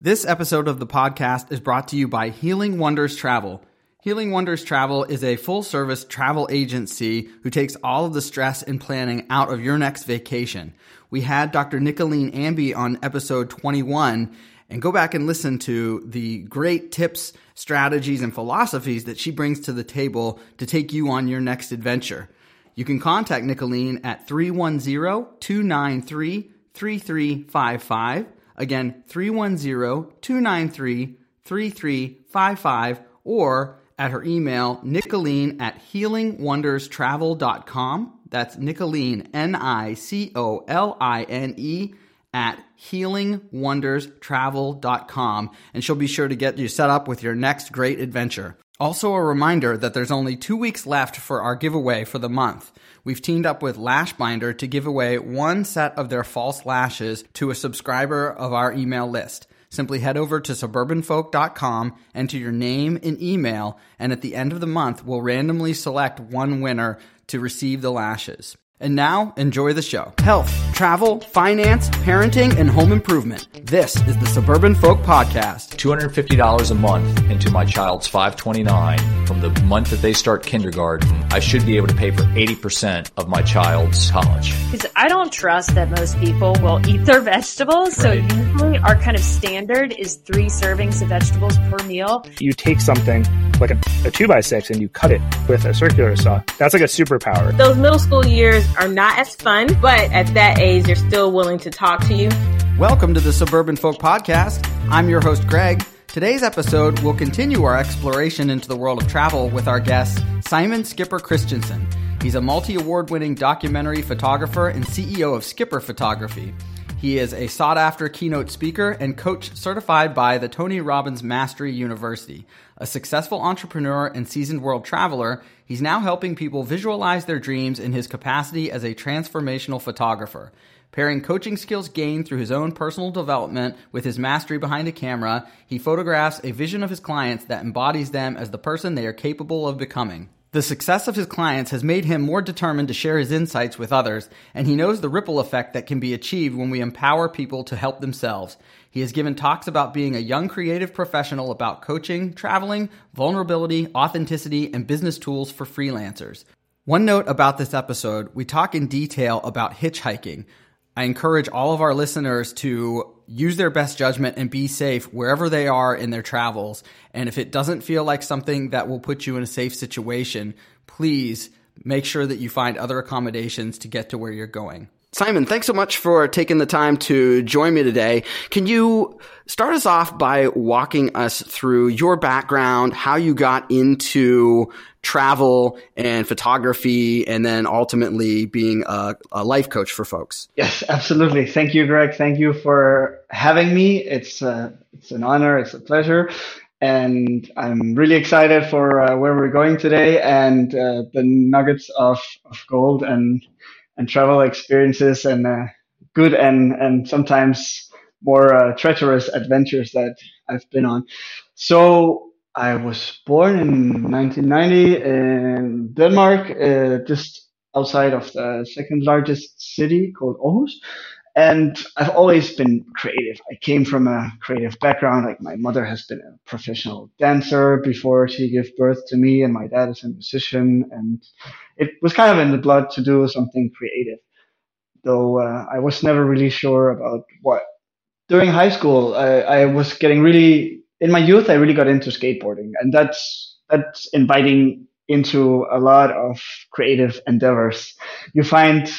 This episode of the podcast is brought to you by Healing Wonders Travel. Healing Wonders Travel is a full service travel agency who takes all of the stress and planning out of your next vacation. We had Dr. Nicoline Amby on episode 21 and go back and listen to the great tips, strategies, and philosophies that she brings to the table to take you on your next adventure. You can contact Nicoline at 310 293 3355 Again, 310-293-3355 or at her email, Nicoline at healingwonderstravel.com. That's Nicoline, N-I-C-O-L-I-N-E at healingwonderstravel.com. And she'll be sure to get you set up with your next great adventure. Also, a reminder that there's only two weeks left for our giveaway for the month. We've teamed up with Lashbinder to give away one set of their false lashes to a subscriber of our email list. Simply head over to suburbanfolk.com, enter your name and email, and at the end of the month, we'll randomly select one winner to receive the lashes. And now, enjoy the show. Health, travel, finance, parenting, and home improvement. This is the Suburban Folk Podcast. $250 a month into my child's 529 from the month that they start kindergarten. I should be able to pay for 80% of my child's college. Because I don't trust that most people will eat their vegetables. So Right. usually our kind of standard is three servings of vegetables per meal. you take something like a, a two by six and you cut it with a circular saw. That's like a superpower. Those middle school years are not as fun, but at that age, they're still willing to talk to you. Welcome to the Suburban Folk Podcast. I'm your host, Greg. Today's episode will continue our exploration into the world of travel with our guest, Simon Skipper Christensen. He's a multi award winning documentary photographer and CEO of Skipper Photography. He is a sought after keynote speaker and coach certified by the Tony Robbins Mastery University. A successful entrepreneur and seasoned world traveler, he's now helping people visualize their dreams in his capacity as a transformational photographer. Pairing coaching skills gained through his own personal development with his mastery behind a camera, he photographs a vision of his clients that embodies them as the person they are capable of becoming. The success of his clients has made him more determined to share his insights with others, and he knows the ripple effect that can be achieved when we empower people to help themselves. He has given talks about being a young creative professional about coaching, traveling, vulnerability, authenticity, and business tools for freelancers. One note about this episode we talk in detail about hitchhiking. I encourage all of our listeners to use their best judgment and be safe wherever they are in their travels. And if it doesn't feel like something that will put you in a safe situation, please make sure that you find other accommodations to get to where you're going. Simon, thanks so much for taking the time to join me today. Can you start us off by walking us through your background, how you got into travel and photography, and then ultimately being a, a life coach for folks? Yes, absolutely. Thank you, Greg. Thank you for having me. It's uh, it's an honor. It's a pleasure, and I'm really excited for uh, where we're going today and uh, the nuggets of, of gold and and travel experiences and uh, good and and sometimes more uh, treacherous adventures that I've been on. So I was born in 1990 in Denmark, uh, just outside of the second largest city called Aarhus. And I've always been creative. I came from a creative background. Like my mother has been a professional dancer before she gave birth to me, and my dad is a musician. And it was kind of in the blood to do something creative. Though uh, I was never really sure about what. During high school, I, I was getting really in my youth. I really got into skateboarding, and that's that's inviting into a lot of creative endeavors. You find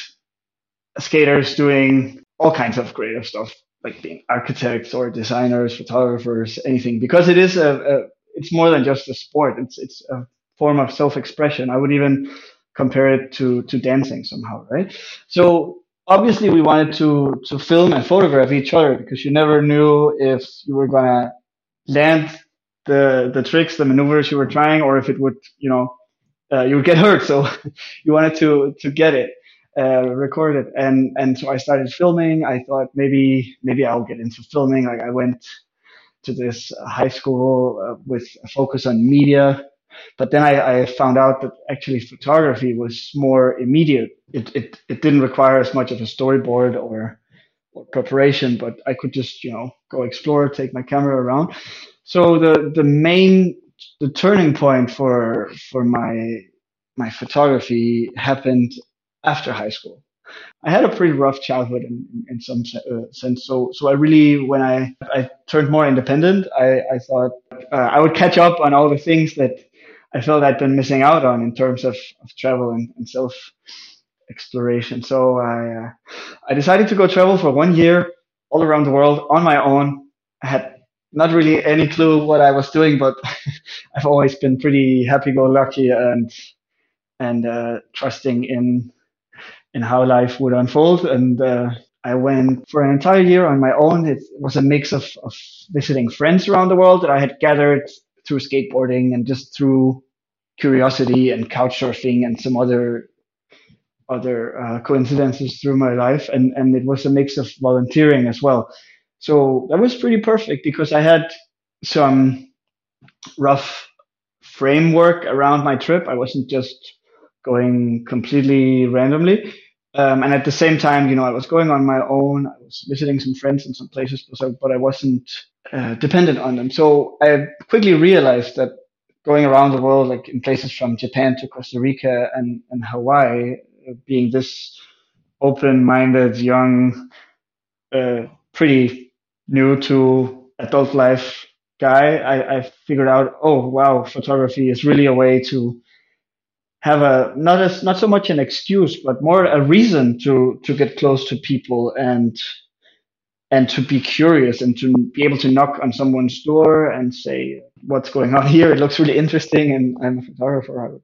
skaters doing all kinds of creative stuff, like being architects or designers, photographers, anything, because it is a, a it's more than just a sport. It's it's a form of self-expression. I would even compare it to to dancing somehow, right? So obviously we wanted to to film and photograph each other because you never knew if you were gonna land the the tricks, the maneuvers you were trying, or if it would, you know, uh, you would get hurt. So you wanted to to get it uh, record and and so I started filming. I thought maybe maybe I'll get into filming. Like I went to this high school uh, with a focus on media, but then I, I found out that actually photography was more immediate. It, it it didn't require as much of a storyboard or or preparation, but I could just you know go explore, take my camera around. So the the main the turning point for for my my photography happened after high school. I had a pretty rough childhood in, in some uh, sense. So, so I really, when I, I turned more independent, I, I thought uh, I would catch up on all the things that I felt I'd been missing out on in terms of, of travel and, and self exploration. So I, uh, I decided to go travel for one year all around the world on my own. I had not really any clue what I was doing, but I've always been pretty happy-go-lucky and and uh, trusting in in how life would unfold. And uh, I went for an entire year on my own. It was a mix of, of visiting friends around the world that I had gathered through skateboarding and just through curiosity and couch surfing and some other other uh, coincidences through my life. And and it was a mix of volunteering as well. So that was pretty perfect because I had some rough framework around my trip. I wasn't just going completely randomly. Um, and at the same time, you know, I was going on my own. I was visiting some friends in some places, but I wasn't uh, dependent on them. So I quickly realized that going around the world, like in places from Japan to Costa Rica and, and Hawaii, uh, being this open-minded, young, uh, pretty new to adult life guy, I, I figured out, oh wow, photography is really a way to have a not as not so much an excuse, but more a reason to to get close to people and and to be curious and to be able to knock on someone's door and say what's going on here. It looks really interesting, and I'm a photographer.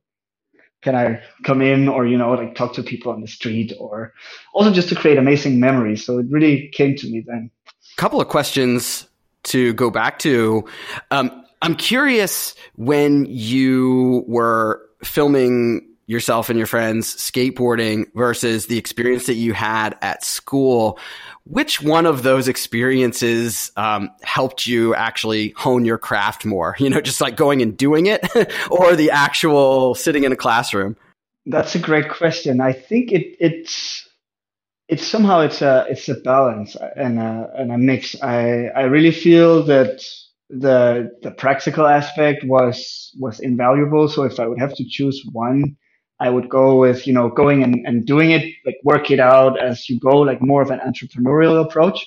Can I come in or you know like talk to people on the street or also just to create amazing memories? So it really came to me then. Couple of questions to go back to. Um, I'm curious when you were filming yourself and your friends skateboarding versus the experience that you had at school which one of those experiences um, helped you actually hone your craft more? You know just like going and doing it or the actual sitting in a classroom? That's a great question. I think it, it's it's somehow it's a it's a balance and a, and a mix. I i really feel that the the practical aspect was was invaluable. So if I would have to choose one, I would go with you know going and, and doing it like work it out as you go, like more of an entrepreneurial approach.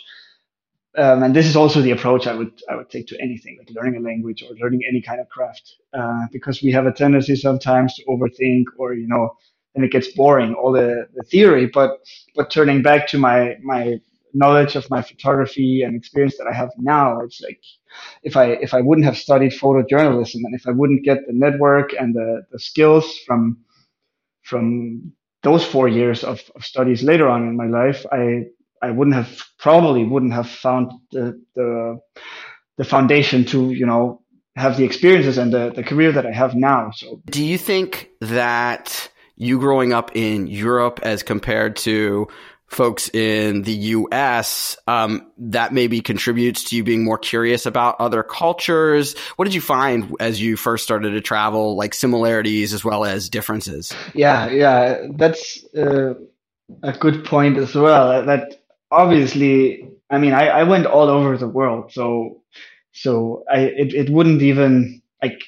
Um, and this is also the approach I would I would take to anything like learning a language or learning any kind of craft, uh, because we have a tendency sometimes to overthink or you know and it gets boring all the, the theory. But but turning back to my my knowledge of my photography and experience that I have now, it's like if I if I wouldn't have studied photojournalism and if I wouldn't get the network and the, the skills from from those four years of, of studies later on in my life, I I wouldn't have probably wouldn't have found the the the foundation to you know have the experiences and the, the career that I have now. So do you think that you growing up in Europe as compared to folks in the US, um, that maybe contributes to you being more curious about other cultures. What did you find as you first started to travel, like similarities as well as differences? Yeah, yeah, that's uh, a good point as well. That obviously, I mean, I, I went all over the world, so so I it, it wouldn't even like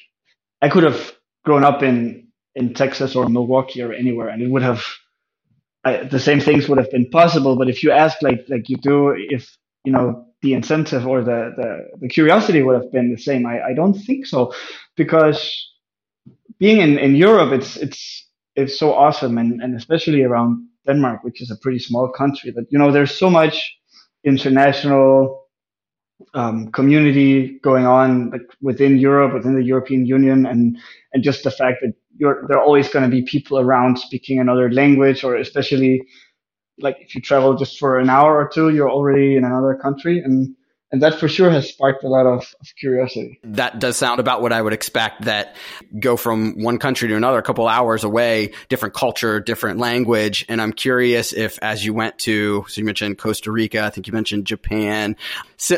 I could have grown up in in Texas or Milwaukee or anywhere, and it would have I, the same things would have been possible. But if you ask like like you do, if you know the incentive or the the, the curiosity would have been the same, I, I don't think so, because being in, in Europe, it's it's it's so awesome, and, and especially around Denmark, which is a pretty small country, that you know there's so much international um, community going on like within Europe, within the European Union, and and just the fact that you're there are always going to be people around speaking another language, or especially like if you travel just for an hour or two, you're already in another country, and and that for sure has sparked a lot of, of, curiosity. That does sound about what I would expect. That go from one country to another, a couple hours away, different culture, different language. And I'm curious if, as you went to, so you mentioned Costa Rica, I think you mentioned Japan,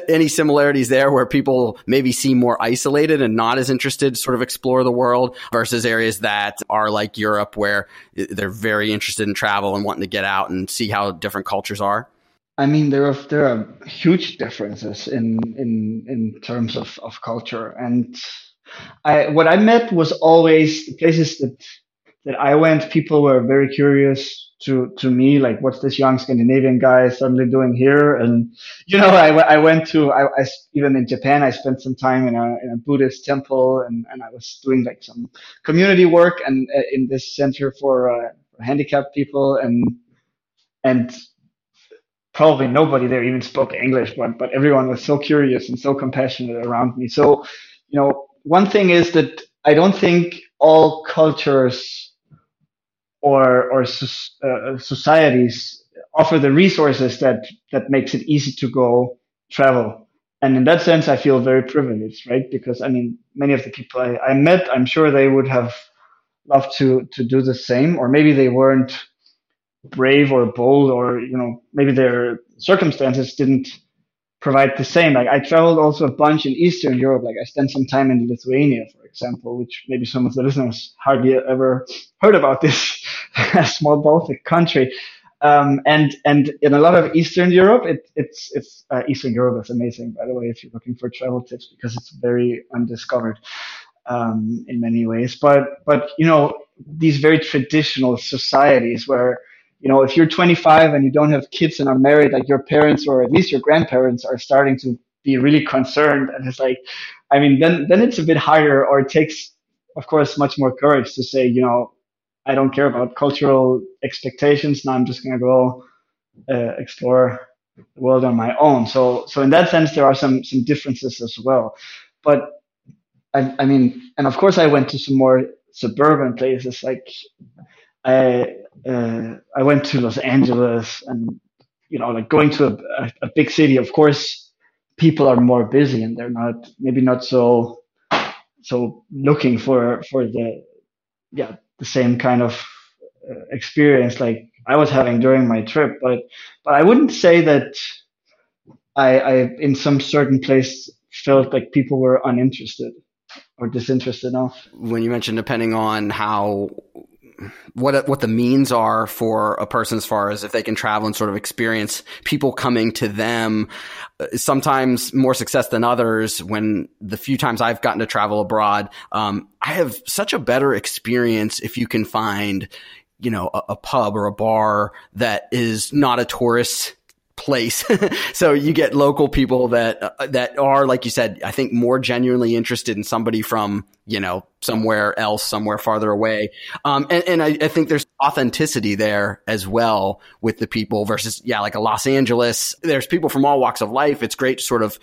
any similarities there where people maybe seem more isolated and not as interested to sort of explore the world versus areas that are like Europe where they're very interested in travel and wanting to get out and see how different cultures are. I mean, there are there are huge differences in in in terms of of culture, and I what I met was always the places that that I went. People were very curious to to me, like, what's this young Scandinavian guy suddenly doing here? And you know, I, I went to I, I even in Japan, I spent some time in a in a Buddhist temple, and and I was doing like some community work and uh, in this center for, uh, handicapped people, and and probably nobody there even spoke English, but but everyone was so curious and so compassionate around me. So, you know, one thing is that I don't think all cultures or or uh, societies offer the resources that that makes it easy to go travel. And in that sense, I feel very privileged, right? Because I mean, many of the people I, I met, I'm sure they would have loved to to do the same, or maybe they weren't brave or bold or you know maybe their circumstances didn't provide the same. Like i traveled also a bunch in eastern europe. Like i spent some time in lithuania for example which maybe some of the listeners hardly ever heard about this small baltic country. Um, and and in a lot of Eastern Europe, it, it's it's uh, Eastern Europe is amazing, by the way, if you're looking for travel tips because it's very undiscovered um, in many ways. But but you know these very traditional societies where you know, if you're 25 and you don't have kids and are married, like your parents or at least your grandparents are starting to be really concerned. And it's like, I mean, then, then it's a bit harder or it takes, of course, much more courage to say, you know, I don't care about cultural expectations. Now I'm just going to go uh, explore the world on my own. So, so in that sense, there are some, some differences as well. But I, I mean, and of course I went to some more suburban places like I uh, I went to Los Angeles and you know like going to a, a, big city. Of course, people are more busy and they're not maybe not so so looking for for the yeah the same kind of uh, experience like I was having during my trip. But but I wouldn't say that I, I in some certain place felt like people were uninterested or disinterested enough. When you mentioned depending on how what what the means are for a person as far as if they can travel and sort of experience people coming to them uh, sometimes more success than others. When the few times I've gotten to travel abroad um, I have such a better experience if you can find you know a, a pub or a bar that is not a tourist place. so you get local people that uh, that are like you said, I think more genuinely interested in somebody from, you know, somewhere else, somewhere farther away. Um, and, and I, I, think there's authenticity there as well with the people versus yeah, like a Los Angeles. There's people from all walks of life. It's great to sort of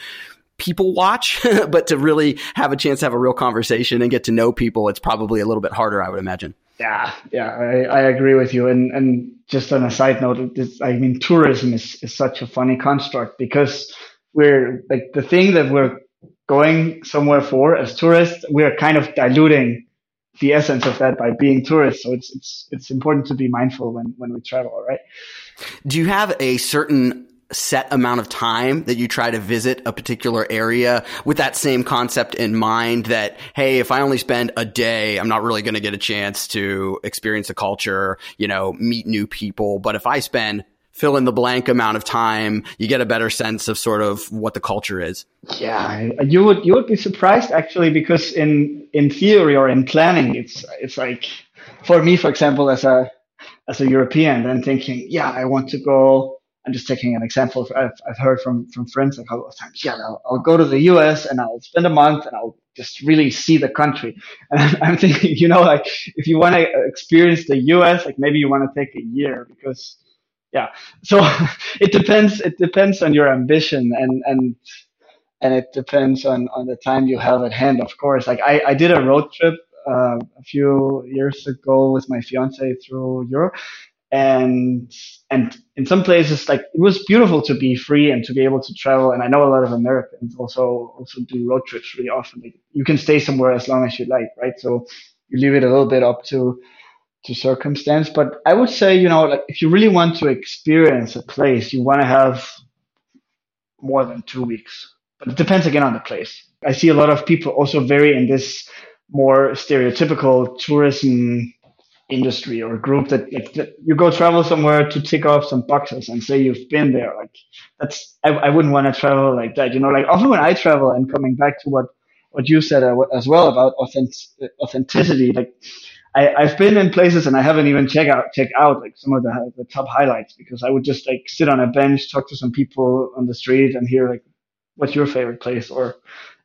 people watch, but to really have a chance to have a real conversation and get to know people, it's probably a little bit harder, I would imagine. Yeah, yeah, I, I agree with you. And and just on a side note, this, I mean, tourism is, is such a funny construct because we're like the thing that we're going somewhere for as tourists, we're kind of diluting the essence of that by being tourists. So it's it's it's important to be mindful when when we travel, right? Do you have a certain set amount of time that you try to visit a particular area with that same concept in mind that, hey, if I only spend a day, I'm not really going to get a chance to experience a culture, you know, meet new people. But if I spend fill in the blank amount of time, you get a better sense of sort of what the culture is. Yeah, you would you would be surprised actually because in in theory or in planning, it's it's like for me, for example, as a as a European, then thinking, yeah, I want to go I'm just taking an example. I've, I've heard from, from friends a couple of times. Yeah, I'll, I'll, go to the US and I'll spend a month and I'll just really see the country. And I'm thinking, you know, like if you want to experience the US, like maybe you want to take a year because, yeah. So it depends. It depends on your ambition and and and it depends on on the time you have at hand. Of course, like I I did a road trip uh, a few years ago with my fiance through Europe, and and in some places like it was beautiful to be free and to be able to travel. And i know a lot of americans also also do road trips really often. Like, you can stay somewhere as long as you like right? So you leave it a little bit up to to circumstance. But i would say you know like if you really want to experience a place you want to have more than two weeks. But it depends again on the place. I see a lot of people also vary in this more stereotypical tourism industry or group that like that you go travel somewhere to tick off some boxes and say you've been there like that's i, I wouldn't want to travel like that you know like often when i travel and coming back to what what you said uh, as well about authentic, authenticity like I, I've been in places and I haven't even checked out check out like some of the the top highlights because I would just like sit on a bench, talk to some people on the street, and hear like, "What's your favorite place?" Or,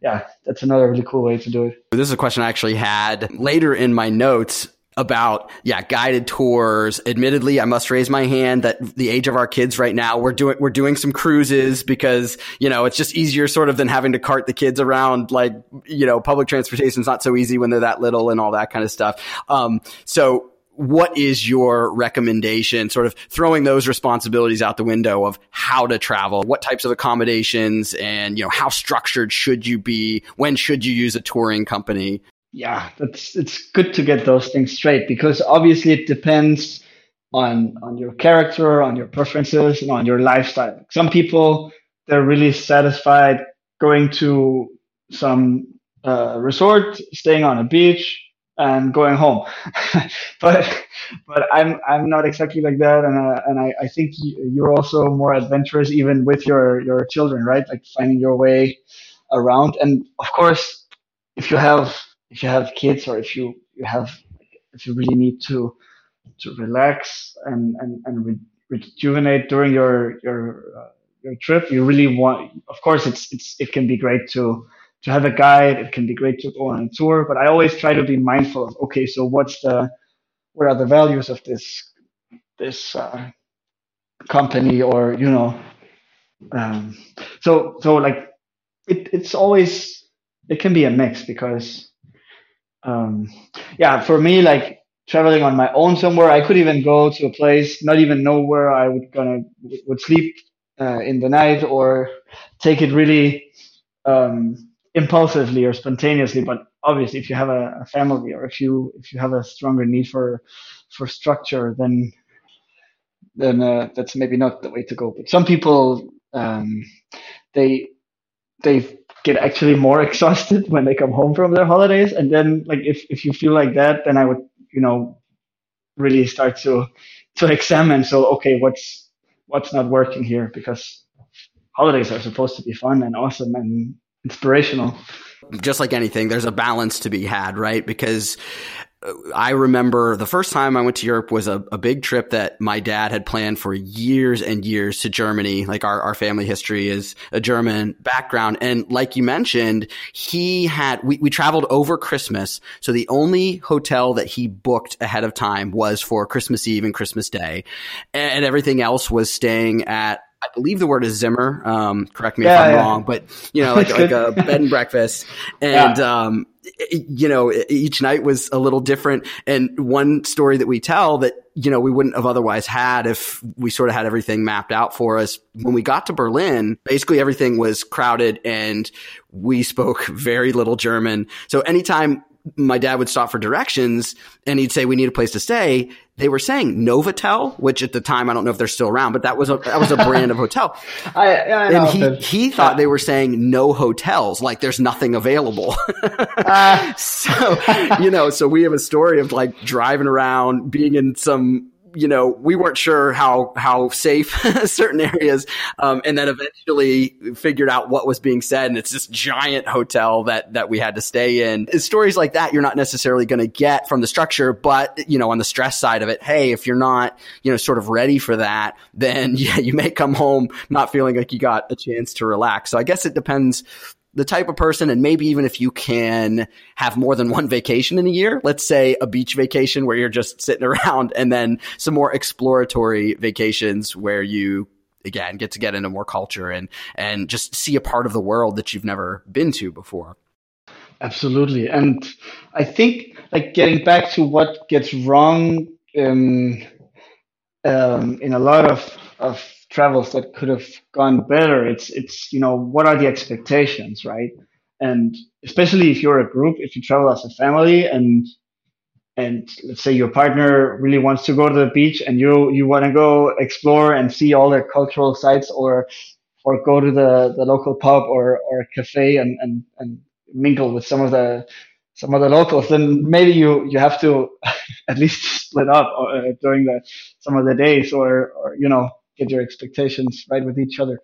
yeah, that's another really cool way to do it. This is a question I actually had later in my notes about yeah guided tours. Admittedly i must raise my hand that the age of our kids right now we're doing we're doing some cruises because you know it's just easier sort of than having to cart the kids around like you know public transportation is not so easy when they're that little and all that kind of stuff. Um, so what is your recommendation sort of throwing those responsibilities out the window of how to travel? What types of accommodations and you know how structured should you be? When should you use a touring company yeah, that's it's good to get those things straight because obviously it depends on on your character, on your preferences, and on your lifestyle. Some people they're really satisfied going to some uh, resort, staying on a beach, and going home. but but I'm I'm not exactly like that, and uh, and I, I think you're also more adventurous even with your your children, right? Like finding your way around, and of course, if you have if you have kids or if you you have if you really need to to relax and and and re- rejuvenate during your your uh, your trip you really want of course it's it's it can be great to to have a guide it can be great to go on a tour but i always try to be mindful of okay so what's the what are the values of this this uh, company or you know um, so so like it, it's always it can be a mix because um, yeah, for me, like traveling on my own somewhere, I could even go to a place, not even know where I would gonna would sleep uh, in the night, or take it really um, impulsively or spontaneously. But obviously, if you have a, a, family or if you if you have a stronger need for for structure, then then uh, that's maybe not the way to go. But some people um, they they get actually more exhausted when they come home from their holidays. And then like if, if you feel like that, then I would, you know, really start to to examine so okay, what's what's not working here because holidays are supposed to be fun and awesome and inspirational. Just like anything, there's a balance to be had, right? Because I remember the first time I went to Europe was a, a, big trip that my dad had planned for years and years to Germany. Like our, our family history is a German background. And like you mentioned, he had, we, we traveled over Christmas. So the only hotel that he booked ahead of time was for Christmas Eve and Christmas Day. And everything else was staying at I believe the word is Zimmer. Um, correct me yeah, if I'm yeah. wrong, but you know, like, like a bed and breakfast. And, yeah. um, you know, each night was a little different. And one story that we tell that, you know, we wouldn't have otherwise had if we sort of had everything mapped out for us. When we got to Berlin, basically everything was crowded and we spoke very little German. So anytime my dad would stop for directions and he'd say, we need a place to stay. They were saying Novotel, which at the time, I don't know if they're still around, but that was a, that was a brand of hotel. I, I and he, he thought yeah. they were saying no hotels, like there's nothing available. uh. so, you know, so we have a story of like driving around, being in some you know, we weren't sure how how safe certain areas, um, and then eventually figured out what was being said, and it's this giant hotel that that we had to stay in. Stories like that you're not necessarily going to get from the structure, but you know, on the stress side of it, hey, if you're not you know sort of ready for that, then yeah, you may come home not feeling like you got a chance to relax. So I guess it depends the type of person, and maybe even if you can have more than one vacation in a year, let's say a beach vacation where you're just sitting around, and then some more exploratory vacations where you again get to get into more culture and and just see a part of the world that you've never been to before. Absolutely, and I think like getting back to what gets wrong um, um, in a lot of of travels that could have gone better. It's it's you know what are the expectations, right? And especially if you're a group, if you travel as a family, and and let's say your partner really wants to go to the beach, and you you want to go explore and see all the cultural sites, or or go to the, the local pub or or cafe and, and and mingle with some of the some of the locals, then maybe you you have to at least split up uh, during the some of the days, or or you know get your expectations right with each other.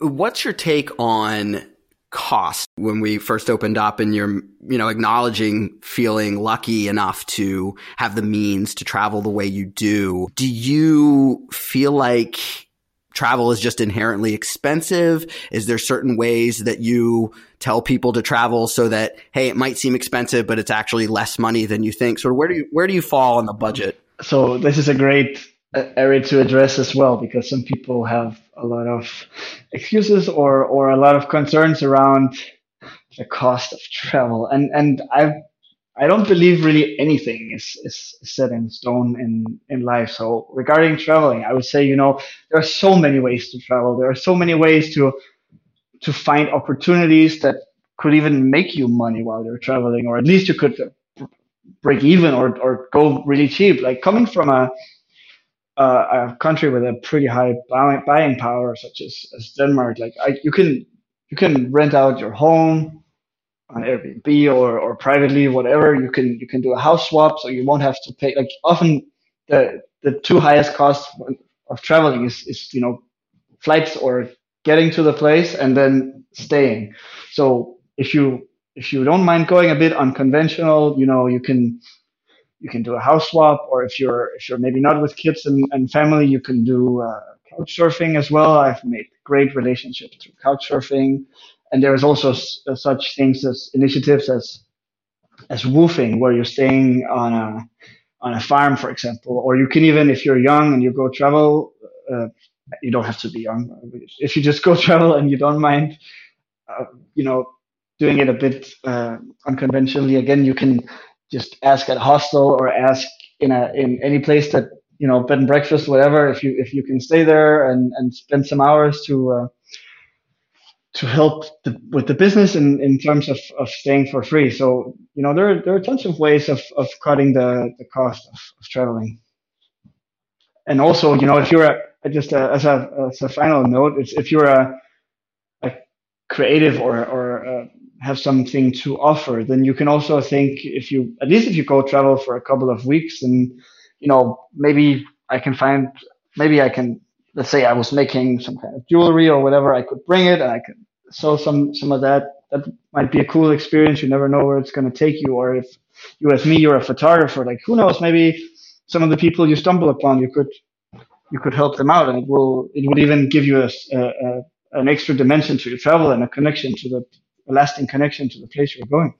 What's your take on cost when we first opened up and you're you know acknowledging feeling lucky enough to have the means to travel the way you do? Do you feel like travel is just inherently expensive? Is there certain ways that you tell people to travel so that hey it might seem expensive but it's actually less money than you think? So where do you where do you fall on the budget? So this is a great area to address as well because some people have a lot of excuses or or a lot of concerns around the cost of travel and and I I don't believe really anything is, is set in stone in, in life. So regarding traveling, I would say, you know, there are so many ways to travel. There are so many ways to, to find opportunities that could even make you money while you're traveling, or at least you could break even or, or go really cheap. Like coming from a, uh, a country with a pretty high buying power, such as, as Denmark, like I, you can you can rent out your home on Airbnb or, or privately, whatever. You can you can do a house swap, so you won't have to pay. Like often, the the two highest costs of traveling is is you know flights or getting to the place and then staying. So if you if you don't mind going a bit unconventional, you know you can you can do a house swap, or if you're if you're maybe not with kids and, and family, you can do uh, couch surfing as well. I've made great relationships through couch surfing, and there's also s- uh, such things as initiatives as as WWOOFing, where you're staying on a on a farm, for example, or you can even if you're young and you go travel. Uh, you don't have to be young. If you just go travel and you don't mind, uh, you know, doing it a bit uh, unconventionally, again, you can just ask at a hostel or ask in a in any place that you know bed and breakfast whatever if you if you can stay there and and spend some hours to uh, to help the, with the business in, in terms of, of staying for free. So you know there there are tons of ways of, of cutting the, the cost of, of traveling. And also you know if you're a, just a, as a as a final note it's if you're a, a creative or or uh, have something to offer, then you can also think if you, at least if you go travel for a couple of weeks and, you know, maybe I can find, maybe I can, let's say I was making some kind of jewelry or whatever, I could bring it and I could sell some, some of that. That might be a cool experience. You never know where it's going to take you. Or if you, as me, you're a photographer, like who knows, maybe some of the people you stumble upon, you could, you could help them out and it will, it would even give you a, a, a an extra dimension to your travel and a connection to the a lasting connection to the place you're going.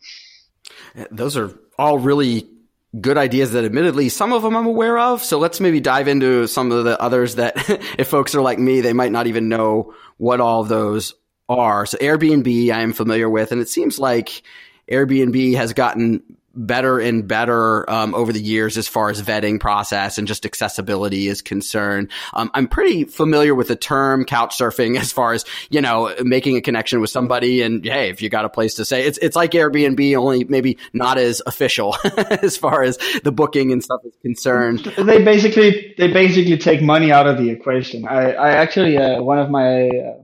Eh, those are all really good ideas that admittedly some of them I'm aware of. So let's maybe dive into some of the others that if folks are like me, they might not even know what all those are. So Airbnb I am familiar with and it seems like Airbnb has gotten better and better um, over the years as far as vetting process and just accessibility is concerned. Um, I'm pretty familiar with the term couch surfing as far as you know making a connection with somebody and hey, if you got a place to stay, it's it's like Airbnb, only maybe not as official as far as the booking and stuff is concerned. They basically they basically take money out of the equation. I I actually uh, one of my uh,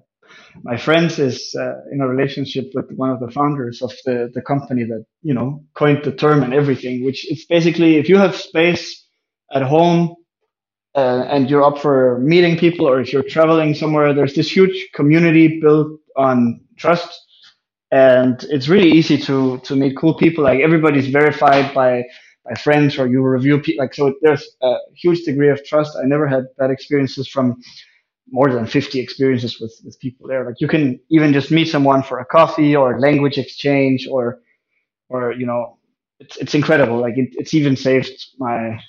my friends is uh, in a relationship with one of the founders of the, the company that, you know, coined the term and everything, which it's basically if you have space at home uh, and you're up for meeting people or if you're traveling somewhere, there's this huge community built on trust. And it's really easy to, to meet cool people. Like everybody's verified by, by friends or you review people. Like, so there's a huge degree of trust. I never had bad experiences from more than 50 experiences with, with people there. Like you can even just meet someone for a coffee or language exchange or, or, you know, it's, it's incredible. Like it, it's even saved my,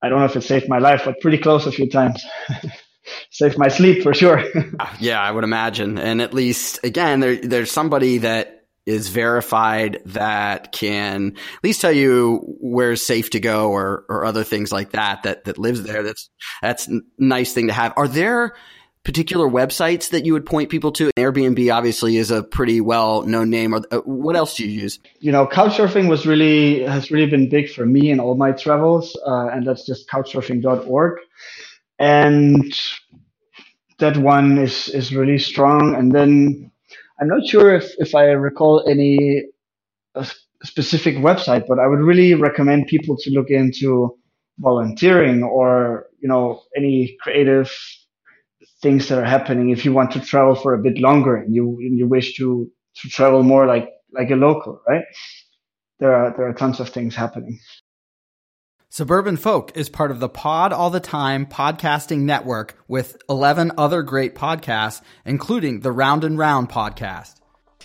I don't know if it saved my life, but pretty close a few times. saved my sleep for sure. yeah, I would imagine. And at least again, there, there's somebody that is verified that can at least tell you where's safe to go or or other things like that that that lives there. That's that's a nice thing to have. Are there particular websites that you would point people to? Airbnb obviously is a pretty well known name. Or uh, what else do you use? You know, couchsurfing was really has really been big for me in all my travels, uh, and that's just couchsurfing.org, and that one is is really strong. And then I'm not sure if, if I recall any uh, specific website, but I would really recommend people to look into volunteering or you know any creative things that are happening if you want to travel for a bit longer and you and you wish to to travel more like like a local, right? There are there are tons of things happening. Suburban Folk is part of the Pod All the Time podcasting network with 11 other great podcasts, including the Round and Round podcast.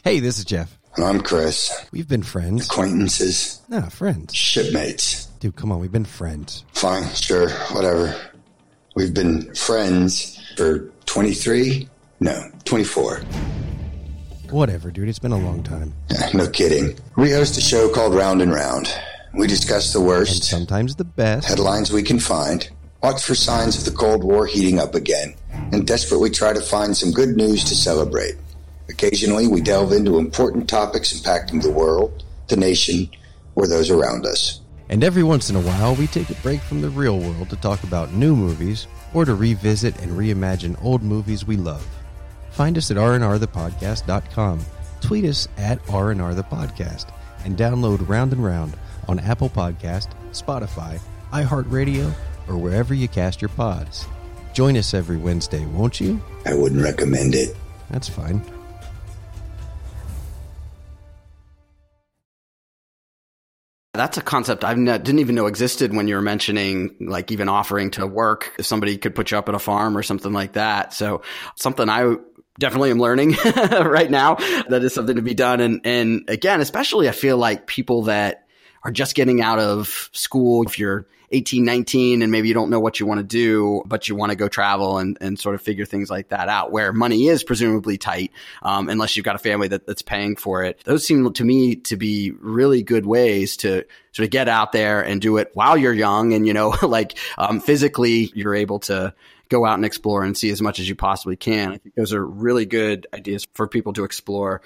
Hey, this is Jeff. And I'm Chris. We've been friends. Acquaintances. No, friends. Shipmates. Dude, come on, we've been friends. Fine, sure, whatever. We've been friends for 23? No, 24. Whatever, dude. It's been a long time. Yeah, no kidding. We host a show called Round and Round. We discuss the worst, And sometimes the best. headlines we can find, watch for signs of the Cold War heating up again, and desperately try to find some good news to celebrate. Occasionally, we delve into important topics impacting the world, the nation, or those around us. And every once in a while, we take a break from the real world to talk about new movies or to revisit and reimagine old movies we love. Find us at rnrthepodcast.com. Tweet us at rnrthepodcast and download Round and Round on Apple Podcast, Spotify, iHeartRadio, or wherever you cast your pods. Join us every Wednesday, won't you? I wouldn't recommend it. That's fine. That's a concept I didn't even know existed when you were mentioning, like even offering to work if somebody could put you up at a farm or something like that. So something I definitely am learning right now. That is something to be done. And, and again, especially I feel like people that are just getting out of school, if you're 18, 19, and maybe you don't know what you want to do, but you want to go travel and, and sort of figure things like that out, where money is presumably tight, um, unless you've got a family that, that's paying for it. Those seem to me to be really good ways to sort of get out there and do it while you're young and, you know, like um, physically you're able to go out and explore and see as much as you possibly can. I think those are really good ideas for people to explore.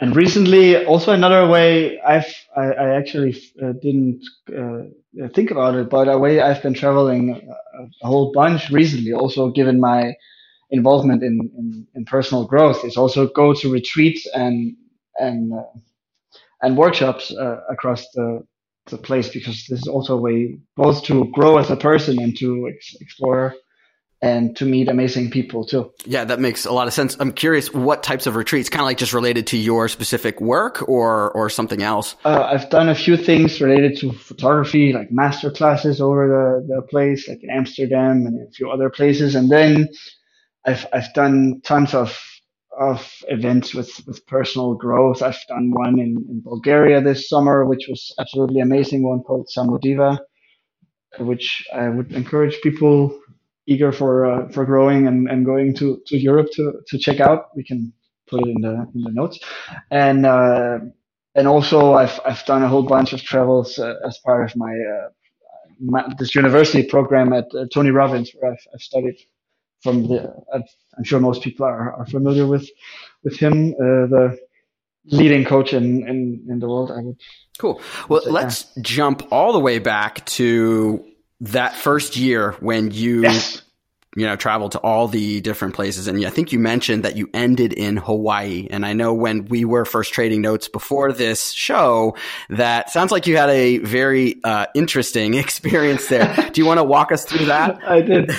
And recently, also another way I've I, I actually uh, didn't uh, think about it, but a way I've been traveling a, a whole bunch recently. Also, given my involvement in, in, in personal growth, is also go to retreats and and uh, and workshops uh, across the the place because this is also a way both to grow as a person and to ex- explore and to meet amazing people too. Yeah, that makes a lot of sense. I'm curious what types of retreats, kind of like just related to your specific work or or something else. Uh, I've done a few things related to photography, like master classes over the, the place, like in Amsterdam and a few other places. And then I've I've done tons of of events with, with personal growth. I've done one in, in Bulgaria this summer, which was absolutely amazing, one called Samudiva, which I would encourage people eager for uh, for growing and, and going to, to Europe to, to check out. We can put it in the in the notes, and uh, and also I've I've done a whole bunch of travels uh, as part of my, uh, my, this university program at uh, Tony Robbins, where I've, I've studied from the. I've, I'm sure most people are, are familiar with with him, uh, the leading coach in, in, in the world. I would. Cool. Well, So, let's jump all the way back to that first year when you Yes. you know traveled to all the different places and I think you mentioned that you ended in Hawaii and I know when we were first trading notes before this show that sounds like you had a very uh, interesting experience there. Do you want to walk us through that? I did.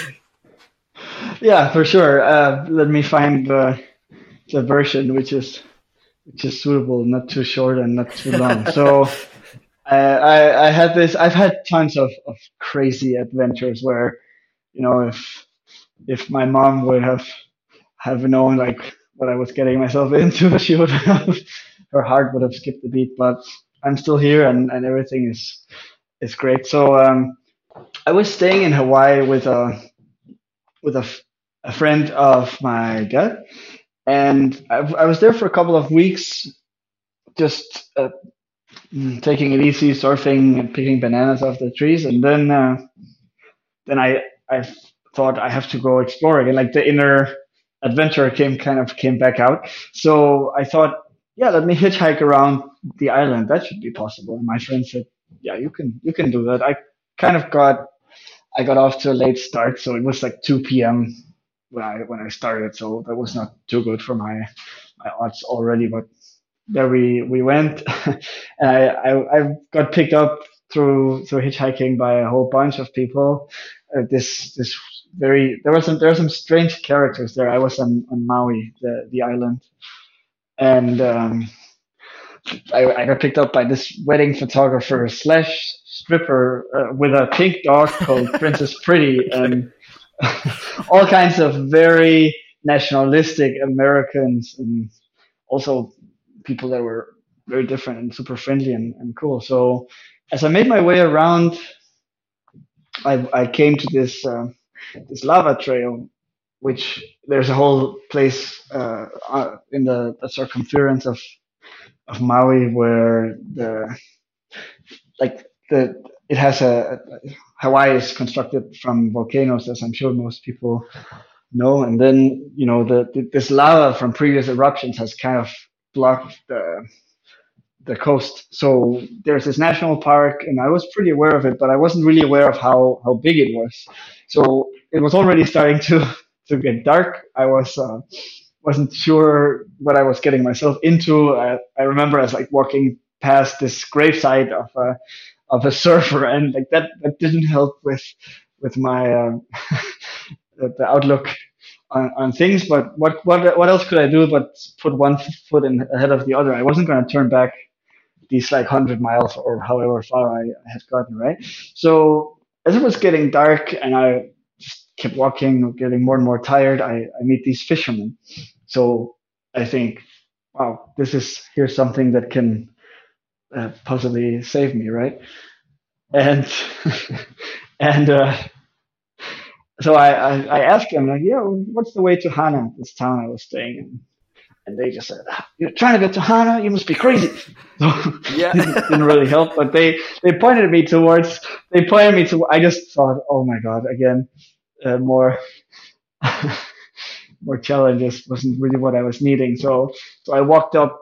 yeah, for sure. Uh, let me find the the version which is which is suitable, not too short and not too long. so I, I I had this. I've had tons of, of crazy adventures where, you know, if if my mom would have have known like what I was getting myself into, she would have her heart would have skipped a beat. But I'm still here, and, and everything is is great. So um, I was staying in Hawaii with a with a, a friend of my dad, and I, I was there for a couple of weeks, just uh, taking it easy, surfing and picking bananas off the trees, and then uh, then I I thought I have to go explore again. Like the inner adventure came kind of came back out. So I thought, yeah, let me hitchhike around the island. That should be possible. And my friend said, yeah, you can you can do that. I kind of got I got off to a late start, so it was like 2 p.m. when I when I started. So that was not too good for my my odds already, but there we we went. and I, I I got picked up through through hitchhiking by a whole bunch of people. Uh, this this very there was some there were some strange characters there. I was on, on Maui, the the island, and um, I, I got picked up by this wedding photographer slash stripper uh, with a pink dog called Princess Pretty, and all kinds of very nationalistic Americans, and also people that were very different and super friendly and, and cool. So as I made my way around, I, I came to this uh, this lava trail, which there's a whole place uh, uh, in the, the, circumference of of Maui where the like the it has a Hawaii is constructed from volcanoes, as I'm sure most people know, and then you know the, this lava from previous eruptions has kind of blocked the the coast. So there's this national park, and I was pretty aware of it, but I wasn't really aware of how how big it was. So it was already starting to to get dark. I was uh, wasn't sure what I was getting myself into. I, I remember as like walking past this gravesite of a of a surfer, and like that that didn't help with with my uh, the outlook on, on things. But what what what else could I do but put one foot in ahead of the other? I wasn't going to turn back these like hundred miles or however far I, I had gotten, right? So as it was getting dark and I just kept walking, getting more and more tired, I, I meet these fishermen. So I think, wow, this is here's something that can uh, possibly save me, right? And and uh, so I, I, I asked him like, yeah, what's the way to Hana, this town I was staying in? And they just said, "You're trying to get to Hana? You must be crazy." So yeah, didn't really help. But they they pointed me towards. They pointed me to. I just thought, "Oh my god!" Again, uh, more more challenges wasn't really what I was needing. So so I walked up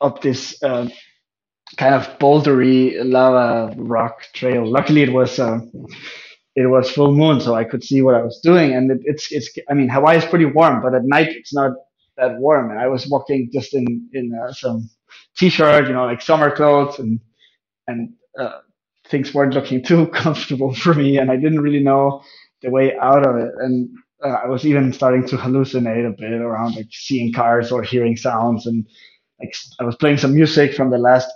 up this uh, kind of bouldery lava rock trail. Luckily, it was. Uh, it was full moon, so I could see what I was doing. And it, it's, it's, I mean, Hawaii is pretty warm, but at night it's not that warm. And I was walking just in, in uh, some t-shirt, you know, like summer clothes and, and, uh, things weren't looking too comfortable for me. And I didn't really know the way out of it. And uh, I was even starting to hallucinate a bit around like seeing cars or hearing sounds. And like I was playing some music from the last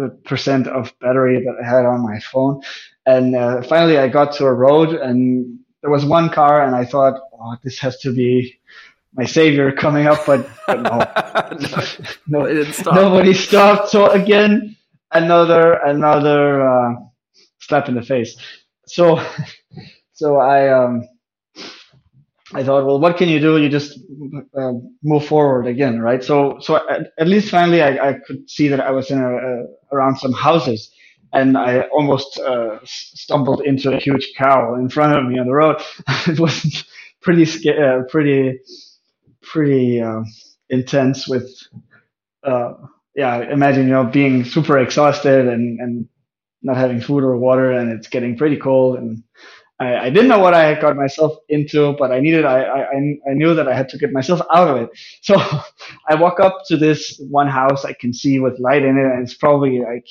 uh, percent of battery that I had on my phone. And uh, finally, I got to a road, and there was one car, and I thought, "Oh, this has to be my savior coming up," but, but no, no, no stop. nobody stopped. So again, another another uh, slap in the face. So, so I um, I thought, well, what can you do? You just uh, move forward again, right? So, so at, at least finally, I, I, could see that I was in a, around some houses, and I almost uh, stumbled into a huge cow in front of me on the road. it was pretty scary, uh, pretty, pretty uh, intense. With uh, yeah, imagine you know being super exhausted and and not having food or water, and it's getting pretty cold and. I, I didn't know what I had got myself into, but I needed, I, I, I knew that I had to get myself out of it. So I walk up to this one house I can see with light in it, and it's probably like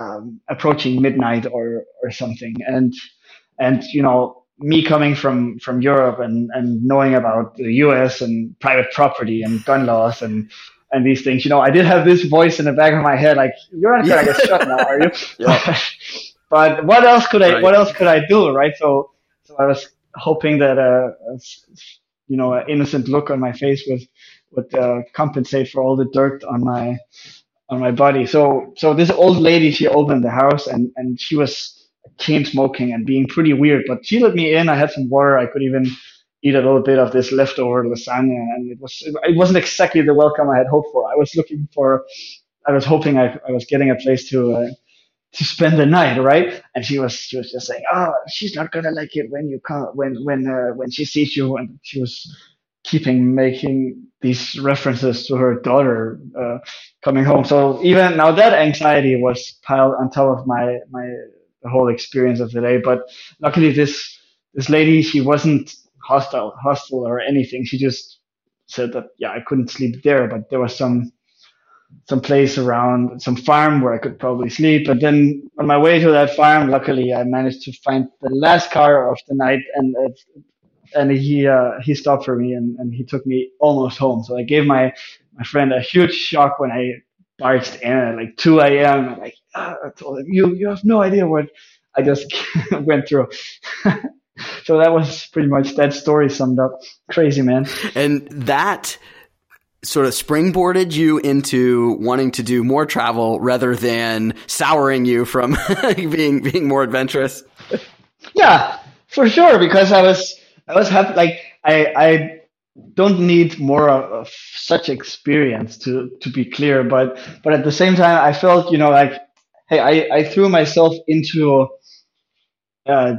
um, approaching midnight or or something and and you know me coming from from Europe and and knowing about the US and private property and gun laws and and these things you know I did have this voice in the back of my head like you're not gonna get shot now are you yeah. but what else could I right. what else could I do right so so I was hoping that uh, you know an innocent look on my face would would uh, compensate for all the dirt on my on my body. So so this old lady she opened the house and and she was chain smoking and being pretty weird. But she let me in. I had some water. I could even eat a little bit of this leftover lasagna, and it was it wasn't exactly the welcome I had hoped for. I was looking for, I was hoping I, I was getting a place to. Uh, to spend the night, right? And she was she was just saying, "Oh, she's not gonna like it when you come when when uh, when she sees you." And she was keeping making these references to her daughter uh, coming home. So even now that anxiety was piled on top of my my the whole experience of the day. But luckily, this this lady she wasn't hostile hostile or anything. She just said that yeah I couldn't sleep there, but there was some some place around some farm where I could probably sleep. But then on my way to that farm, luckily I managed to find the last car of the night and and he uh, he stopped for me and, and he took me almost home. So I gave my my friend a huge shock when I barged in at like 2 a.m. And like ah, I told him, you you have no idea what I just went through. so that was pretty much that story summed up. Crazy man. And that sort of springboarded you into wanting to do more travel rather than souring you from being being more adventurous. Yeah, for sure. Because I was I was happy. Like I I don't need more of, of such experience to to be clear, but but at the same time, I felt you know like hey, I I threw myself into uh,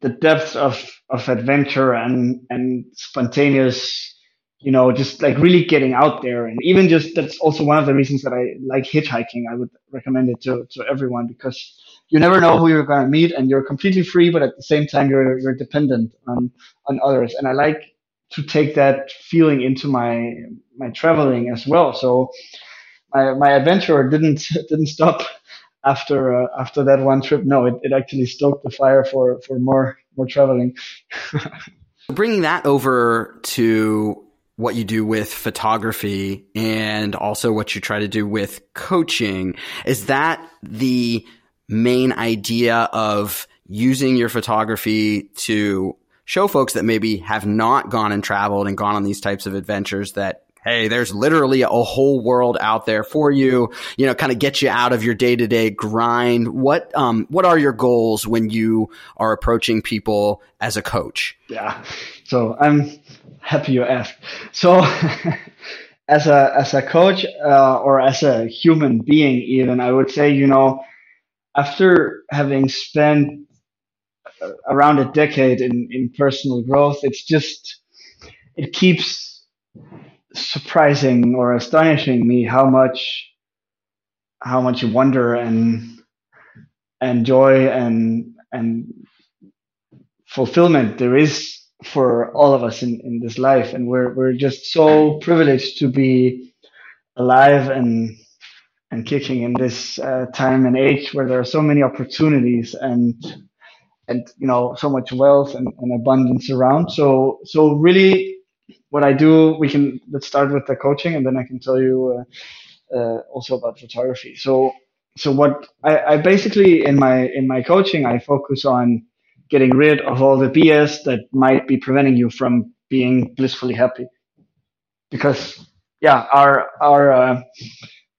the depths of of adventure and and spontaneous you know, just like really getting out there. And even just that's also one of the reasons that I like hitchhiking. I would recommend it to, to everyone because you never know who you're going to meet and you're completely free, but at the same time, you're, you're dependent on, on others. And I like to take that feeling into my, my traveling as well. So my, my adventure didn't, didn't stop after, uh, after that one trip. No, it, it actually stoked the fire for, for more, more traveling. Bringing that over to what you do with photography and also what you try to do with coaching. Is that the main idea of using your photography to show folks that maybe have not gone and traveled and gone on these types of adventures that hey, there's literally a whole world out there for you, you know, kind of get you out of your day to day grind. What, um, what are your goals when you are approaching people as a coach? Yeah. So I'm happy you asked. So as a, as a coach, uh, or as a human being, even, I would say, you know, after having spent around a decade in, in personal growth, it's just, it keeps surprising or astonishing me how much how much wonder and and joy and and fulfillment there is for all of us in, in this life. And we're we're just so privileged to be alive and and kicking in this uh, time and age where there are so many opportunities and and you know so much wealth and, and abundance around. So so really what I do, we can let's start with the coaching, and then I can tell you uh, uh, also about photography. So, so what I, I, basically in my in my coaching, I focus on getting rid of all the BS that might be preventing you from being blissfully happy, because yeah, our our uh,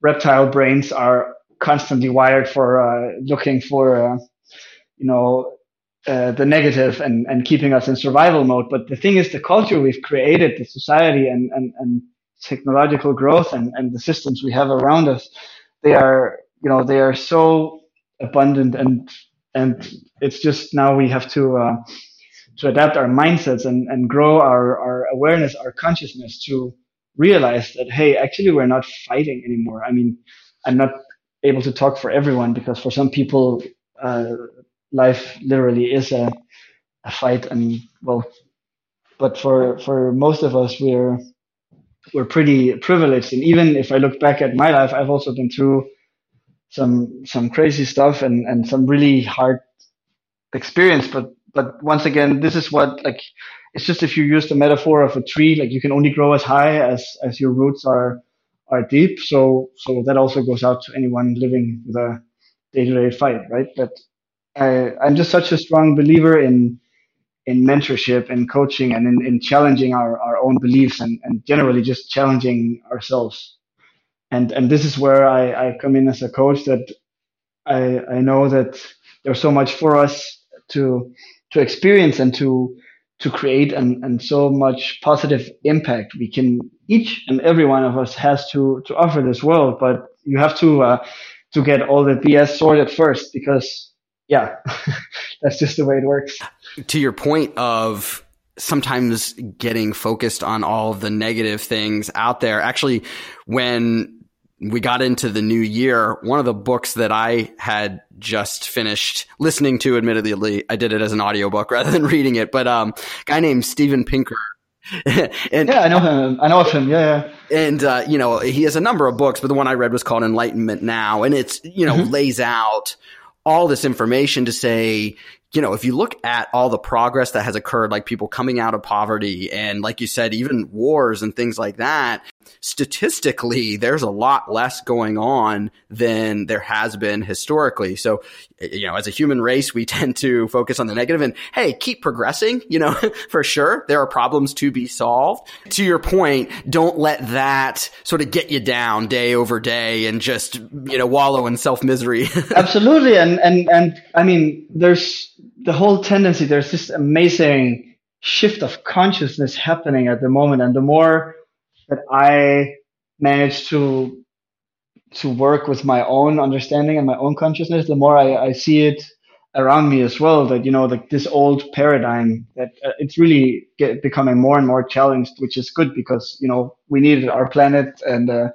reptile brains are constantly wired for uh, looking for uh, you know uh, the negative and, and keeping us in survival mode. But the thing is, the culture we've created, the society and, and, and technological growth and, and the systems we have around us, they are, you know, they are so abundant and, and it's just now we have to, uh, to adapt our mindsets and, and grow our, our awareness, our consciousness to realize that, hey, actually, we're not fighting anymore. I mean, I'm not able to talk for everyone because for some people, uh, life literally is a, a fight. And well but for for most of us we're we're pretty privileged. And even if i look back at my life i've also been through some some crazy stuff and and some really hard experience. But but once again this is what like it's just if you use the metaphor of a tree like you can only grow as high as as your roots are are deep. So so that also goes out to anyone living with a day-to-day fight right? But I, I'm just such a strong believer in in mentorship and coaching and in, in challenging our, our own beliefs and, and generally just challenging ourselves. And and this is where I, I come in as a coach that I I know that there's so much for us to to experience and to to create and, and so much positive impact we can each and every one of us has to to offer this world but you have to uh, to get all the bs sorted first because yeah, that's just the way it works. To your point of sometimes getting focused on all the negative things out there, actually, when we got into the new year, one of the books that I had just finished listening to, admittedly, I did it as an audiobook rather than reading it, but um, a guy named Steven Pinker and yeah, I know him. I know of him. Yeah, yeah. And uh, you know, he has a number of books, but the one I read was called Enlightenment Now, and it's you know mm-hmm. lays out all this information to say, you know, if you look at all the progress that has occurred, like people coming out of poverty and like you said, even wars and things like that, statistically, there's a lot less going on than there has been historically. So, you know, as a human race, we tend to focus on the negative and hey, keep progressing, you know, for sure. There are problems to be solved. To your point, don't let that sort of get you down day over day and just, you know, wallow in self misery. Absolutely. And, and, and I mean, there's the whole tendency, there's this amazing shift of consciousness happening at the moment. And the more that I manage to to work with my own understanding and my own consciousness, the more I, I see it around me as well. That you know, like this old paradigm that uh, it's really get, becoming more and more challenged, which is good because you know we need our planet and uh,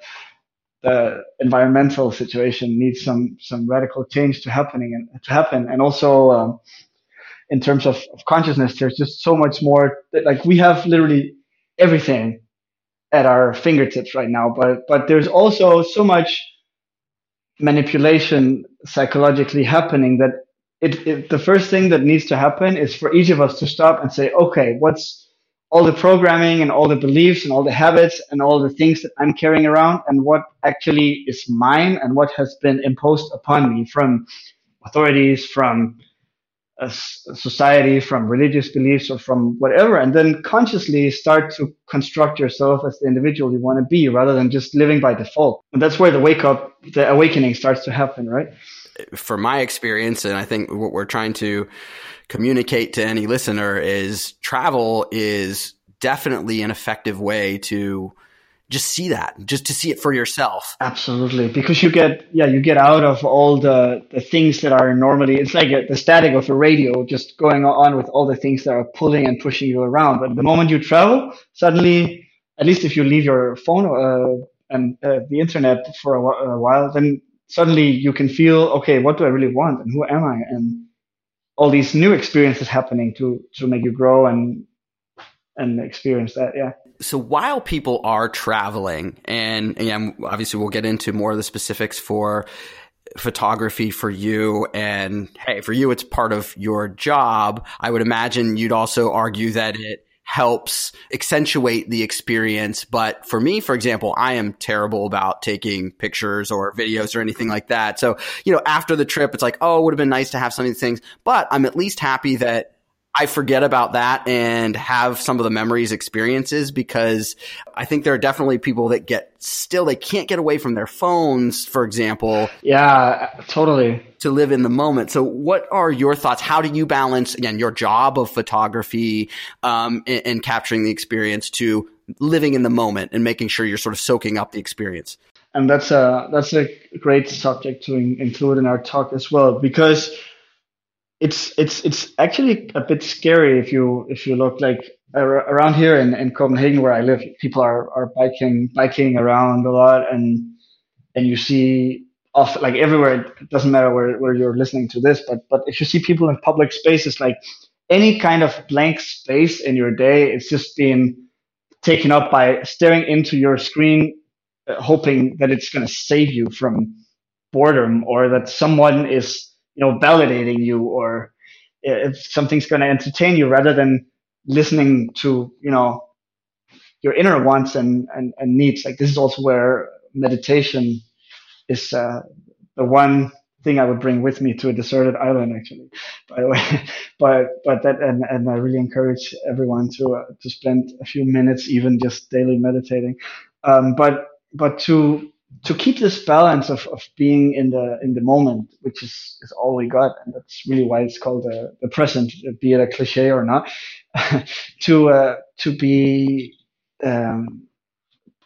the environmental situation needs some some radical change to happening and to happen. And also um, in terms of, of consciousness, there's just so much more. That, like we have literally everything at our fingertips right now. But but there's also so much manipulation psychologically happening that it, it, the first thing that needs to happen is for each of us to stop and say, okay, what's all the programming and all the beliefs and all the habits and all the things that I'm carrying around and what actually is mine and what has been imposed upon me from authorities, from uh, a society, from religious beliefs, or from whatever, and then consciously start to construct yourself as the individual you want to be, rather than just living by default. And that's where the wake up, the awakening starts to happen, right? For my experience, and I think what we're trying to communicate to any listener is travel is definitely an effective way to just see that, just to see it for yourself. Absolutely, because you get yeah, you get out of all the the things that are normally it's like a, the static of a radio, just going on with all the things that are pulling and pushing you around. But the moment you travel, suddenly, at least if you leave your phone uh, and uh, the internet for a, a while, then suddenly you can feel okay, what do I really want, and who am I, and all these new experiences happening to to make you grow and and experience that. Yeah so while people are traveling, and, and obviously we'll get into more of the specifics for photography for you and hey for you it's part of your job i would imagine you'd also argue that it helps accentuate the experience. But for me for example i am terrible about taking pictures or videos or anything like that. So you know after the trip it's like oh it would have been nice to have some of these things but i'm at least happy that I forget about that and have some of the memories experiences because I think there are definitely people that get still they can't get away from their phones, for example. Yeah, totally. To live in the moment. So, what are your thoughts? How do you balance again your job of photography um, and, and capturing the experience to living in the moment and making sure you're sort of soaking up the experience? And that's a that's a great subject to in, include in our talk as well because it's it's it's actually a bit scary if you if you look like around here in, in Copenhagen where I live, people are, are biking biking around a lot and and you see off like everywhere it doesn't matter where, where you're listening to this, but but if you see people in public spaces like any kind of blank space in your day, it's just being taken up by staring into your screen, uh, hoping that it's going to save you from boredom or that someone is you know validating you or if something's going to entertain you rather than listening to you know your inner wants and, and, and needs like this is also where meditation is uh, the one thing I would bring with me to a deserted island, actually, by the way. but but that and, and I really encourage everyone to uh, to spend a few minutes, even just daily meditating. Um, but but to to keep this balance of, of being in the in the moment, which is, is all we got, and that's really why it's called the, the present, be it a cliche or not, to uh, to be um,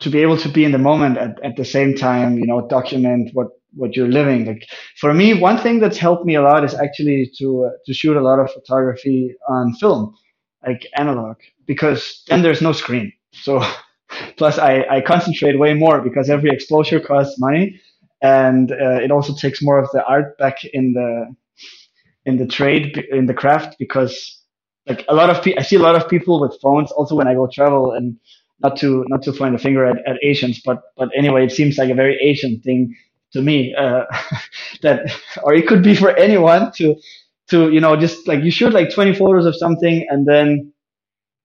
to be able to be in the moment at, at the same time, you know, document what what you're living. Like for me, one thing that's helped me a lot is actually to uh, to shoot a lot of photography on film, like analog, because then there's no screen. So Plus, I, I concentrate way more because every exposure costs money, and uh, it also takes more of the art back in the in the trade in the craft because like a lot of people, I see a lot of people with phones also when I go travel and not to, not to point a finger at, at Asians, but, but anyway, it seems like a very Asian thing to me, uh, that, or it could be for anyone to, to, you know, just like you shoot like 20 photos of something and then,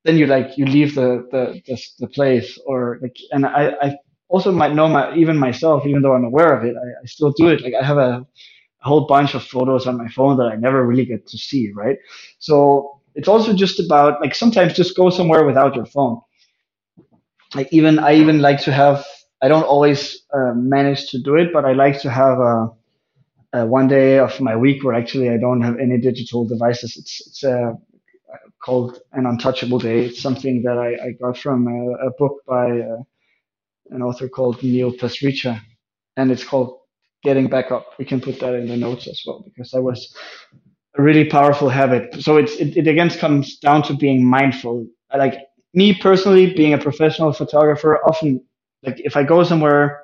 then you like, you leave the, the, the, the place or like, and I, I also might know my, even myself, even though I'm aware of it, I, I still do it. Like I have a, a whole bunch of photos on my phone that I never really get to see, right? So it's also just about like sometimes just go somewhere without your phone. Like even I even like to have. I don't always uh, manage to do it, but I like to have a, a, one day of my week where actually I don't have any digital devices. It's it's uh, called an untouchable day. It's something that I, I got from a, a book by uh, an author called Neil Pasricha, and it's called Getting Back Up. We can put that in the notes as well because that was a really powerful habit. So it's it, it again comes down to being mindful. Like me personally, being a professional photographer, often like if I go somewhere,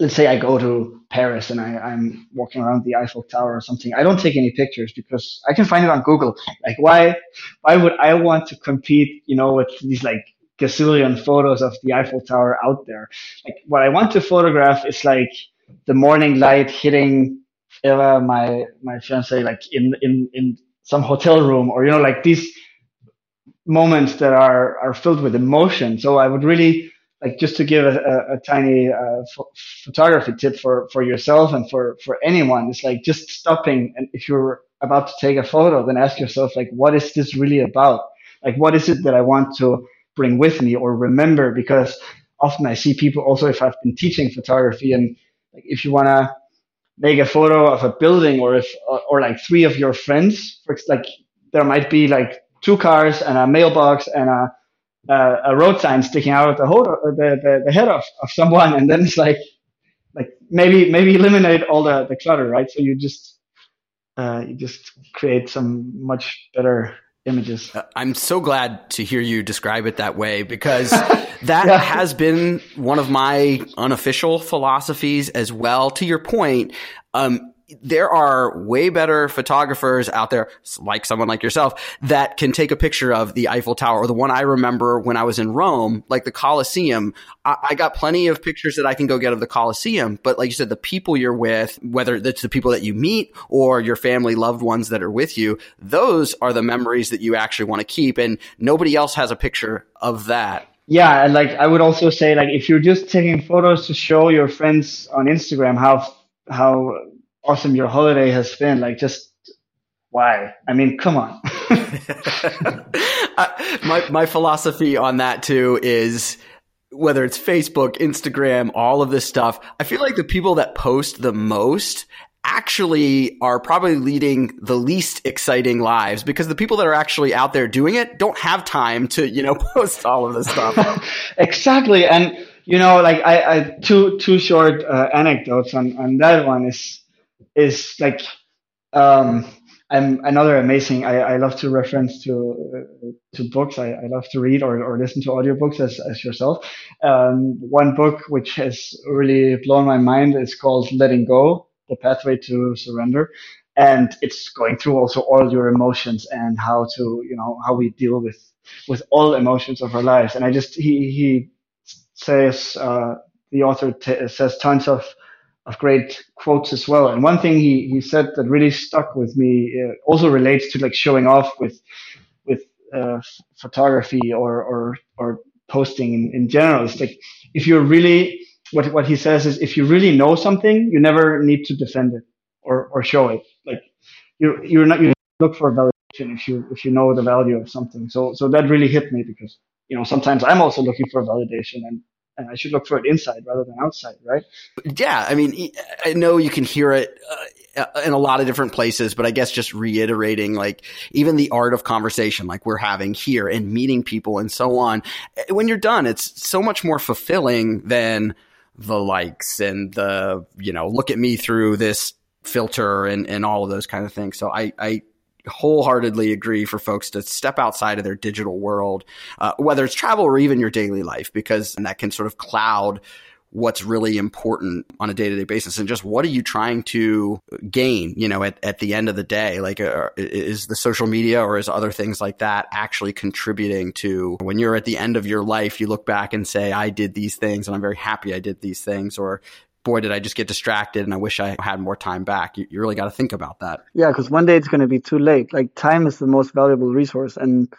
let's say I go to Paris and I, I'm walking around the Eiffel Tower or something, I don't take any pictures because I can find it on Google. Like why why would I want to compete, you know, with these like gazillion photos of the Eiffel Tower out there? Like what I want to photograph is like the morning light hitting Eva, my my fiance, like in in in some hotel room, or you know, like these moments that are are filled with emotion. So I would really like just to give a, a, a tiny uh, photography tip for for yourself and for for anyone. It's like just stopping, and if you're about to take a photo, then ask yourself like, what is this really about? Like, what is it that I want to bring with me or remember? Because often I see people also if I've been teaching photography and like if you want to make a photo of a building or if or, or like three of your friends for like there might be like two cars and a mailbox and a a, a road sign sticking out of the, whole, the, the, the head of, of someone and then it's like like maybe maybe eliminate all the, the clutter right so you just uh, you just create some much better images. Uh, I'm so glad to hear you describe it that way because that yeah. has been one of my unofficial philosophies as well. To your point, um, there are way better photographers out there, like someone like yourself, that can take a picture of the Eiffel Tower or the one I remember when I was in Rome, like the Colosseum. I, I, got plenty of pictures that I can go get of the Colosseum. But like you said, the people you're with, whether it's the people that you meet or your family, loved ones that are with you, those are the memories that you actually want to keep. And nobody else has a picture of that. Yeah, and like I would also say, like if you're just taking photos to show your friends on Instagram how how awesome your holiday has been. Like, just why? I mean, come on. my my philosophy on that too is whether it's Facebook, Instagram, all of this stuff. I feel like the people that post the most actually are probably leading the least exciting lives because the people that are actually out there doing it don't have time to, you know, post all of this stuff. exactly. And, you know, like I, I two, two short uh, anecdotes on, on that one is, is like um, I'm another amazing. I, I love to reference to uh, to books. I, I love to read or, or listen to audiobooks as as yourself. Um, one book which has really blown my mind is called Letting Go: The Pathway to Surrender, and it's going through also all your emotions and how to you know how we deal with with all emotions of our lives. And I just he he says uh, the author t- says tons of of great quotes as well. And one thing he, he said that really stuck with me uh, also relates to like showing off with with uh, photography or or or posting in, in general. It's like if you're really what what he says is if you really know something, you never need to defend it or or show it. Like you you're not you look for validation if you if you know the value of something. So so that really hit me because you know sometimes I'm also looking for validation and and I should look for it inside rather than outside, right? Yeah, I mean, I know you can hear it uh, in a lot of different places, but I guess just reiterating, like even the art of conversation, like we're having here, and meeting people and so on. When you're done, it's so much more fulfilling than the likes and the you know look at me through this filter and and all of those kind of things. So I I wholeheartedly agree for folks to step outside of their digital world, uh, whether it's travel or even your daily life, because that can sort of cloud what's really important on a day to day basis and just what are you trying to gain, you know, at, at the end of the day? Like, uh, is the social media or is other things like that actually contributing to when you're at the end of your life, you look back and say, I did these things and I'm very happy I did these things or boy, did I just get distracted and I wish I had more time back. You, you really got to think about that. Yeah, because one day it's going to be too late. Like time is the most valuable resource, and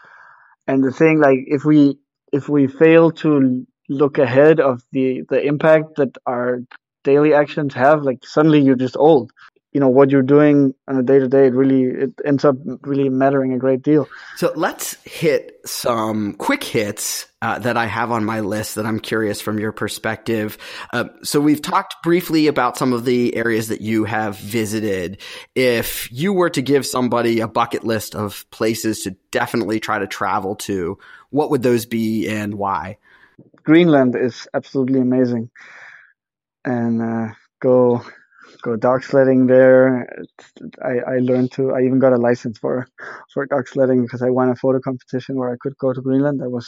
and the thing, like if we if we fail to look ahead of the the impact that our daily actions have, like suddenly you're just old you know what you're doing on a day to day it really it ends up really mattering a great deal. So let's hit some quick hits uh, that i have on my list that i'm curious from your perspective. Uh, so we've talked briefly about some of the areas that you have visited. If you were to give somebody a bucket list of places to definitely try to travel to what would those be and why? Greenland is absolutely amazing. And uh, go go dog sledding there. I, I learned to. I even got a license for for dog sledding because I won a photo competition where I could go to Greenland. That was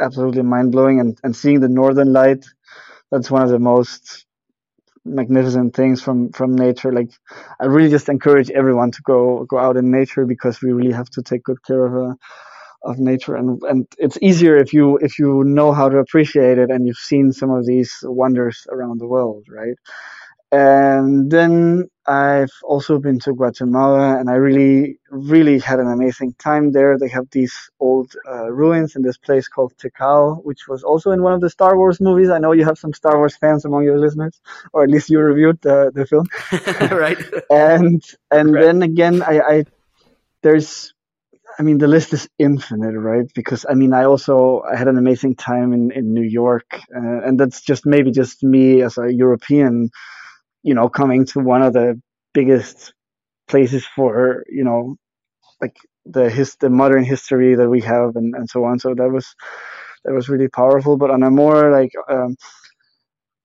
absolutely mind blowing, and and seeing the Northern Light. That's one of the most magnificent things from from nature. Like I really just encourage everyone to go go out in nature because we really have to take good care of. Uh, of nature and and it's easier if you if you know how to appreciate it and you've seen some of these wonders around the world right and then I've also been to Guatemala and I really, really had an amazing time there. They have these old uh, ruins in this place called Tikal, which was also in one of the Star Wars movies. I know you have some Star Wars fans among your listeners, or at least you reviewed the, the film. right. and, and right. then again, I, I, there's, I mean, the list is infinite, right? Because I mean, I also I had an amazing time in, in New York, uh, and that's just maybe just me as a European you know, coming to one of the biggest places for, you know, like the his the modern history that we have and, and so on. So that was that was really powerful. But on a more like um,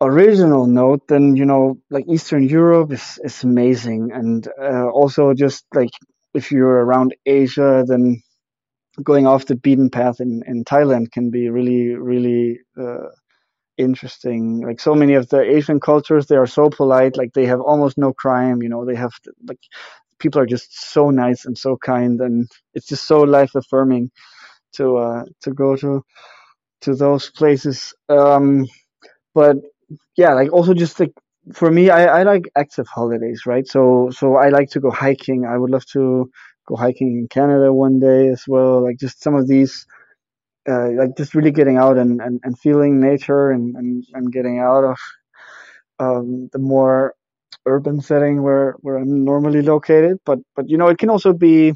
original note, then you know, like Eastern Europe is is amazing, and uh, also just like if you're around Asia, then going off the beaten path in in Thailand can be really really uh, interesting. Like so many of the Asian cultures, they are so polite. Like they have almost no crime. You know, they have like people are just so nice and so kind, and it's just so life affirming to uh, to go to to those places. Um, but yeah, like also just like for me, I, I like active holidays, right? So so I like to go hiking. I would love to go hiking in Canada one day as well. Like just some of these uh, like just really getting out and, and, and feeling nature and, and, and getting out of um, the more urban setting where, where I'm normally located. But but you know it can also be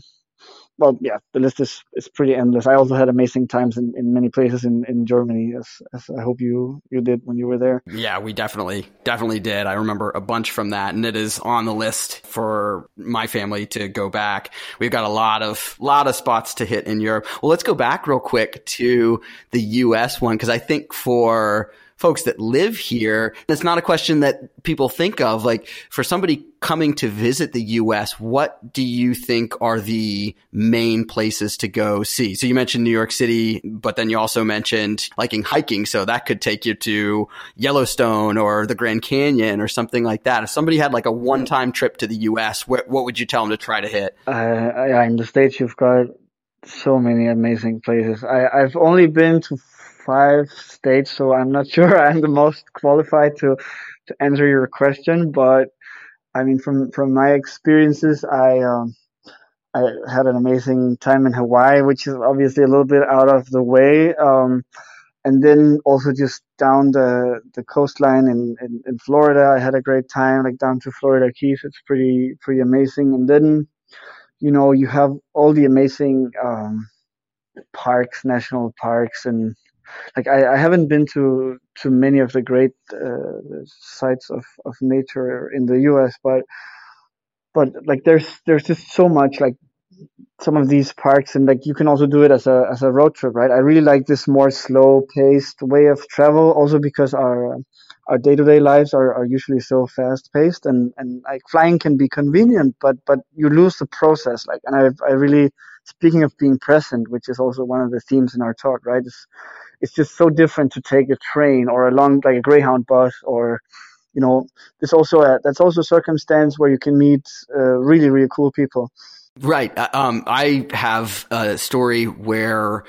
well, yeah, the list is, is pretty endless. I also had amazing times in, in many places in, in Germany, as, as I hope you, you did when you were there. Yeah, we definitely, definitely did. I remember a bunch from that, and it is on the list for my family to go back. We've got a lot of, lot of spots to hit in Europe. Well, let's go back real quick to the US one, because I think for, folks that live here, it's not a question that people think of. Like for somebody coming to visit the U.S., what do you think are the main places to go see? So you mentioned New York City, but then you also mentioned liking hiking. So that could take you to Yellowstone or the Grand Canyon or something like that. If somebody had like a one-time trip to the U.S., what, what would you tell them to try to hit? Uh, in the States, you've got so many amazing places. I, I've only been to five states, so I'm not sure I'm the most qualified to to answer your question. But I mean, from from my experiences, I um, I had an amazing time in Hawaii, which is obviously a little bit out of the way. Um, and then also just down the the coastline in, in, in Florida, I had a great time. Like down to Florida Keys, it's pretty pretty amazing. And then, you know, you have all the amazing um, parks, national parks, and like I, I haven't been to to many of the great uh, sites of, of nature in the U.S., but but like there's there's just so much like some of these parks and like you can also do it as a as a road trip, right? I really like this more slow paced way of travel, also because our our day to day lives are, are usually so fast paced and, and like flying can be convenient, but but you lose the process. Like and I I really speaking of being present, which is also one of the themes in our talk, right? It's just so different to take a train or a long like a Greyhound bus or you know there's also a that's also a circumstance where you can meet uh, really really cool people. Right. Uh, um, I have a story where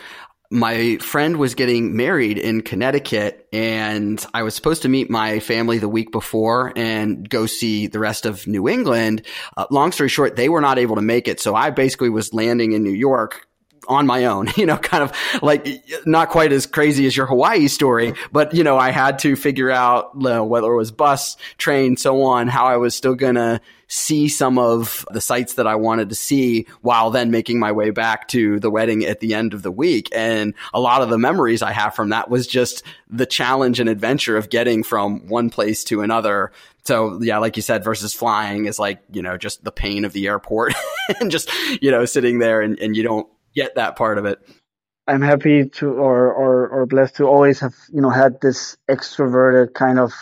my friend was getting married in Connecticut and I was supposed to meet my family the week before and go see the rest of New England. Uh, long story short, they were not able to make it. So I basically was landing in New York on my own, you know, kind of like not quite as crazy as your Hawaii story, but you know, I had to figure out you know, whether it was bus, train, so on, how I was still going to see some of the sites that I wanted to see while then making my way back to the wedding at the end of the week. And a lot of the memories I have from that was just the challenge and adventure of getting from one place to another. So yeah, like you said, versus flying is like, you know, just the pain of the airport and just, you know, sitting there and, and you don't get that part of it. I'm happy to or, or or blessed to always have you know had this extroverted kind of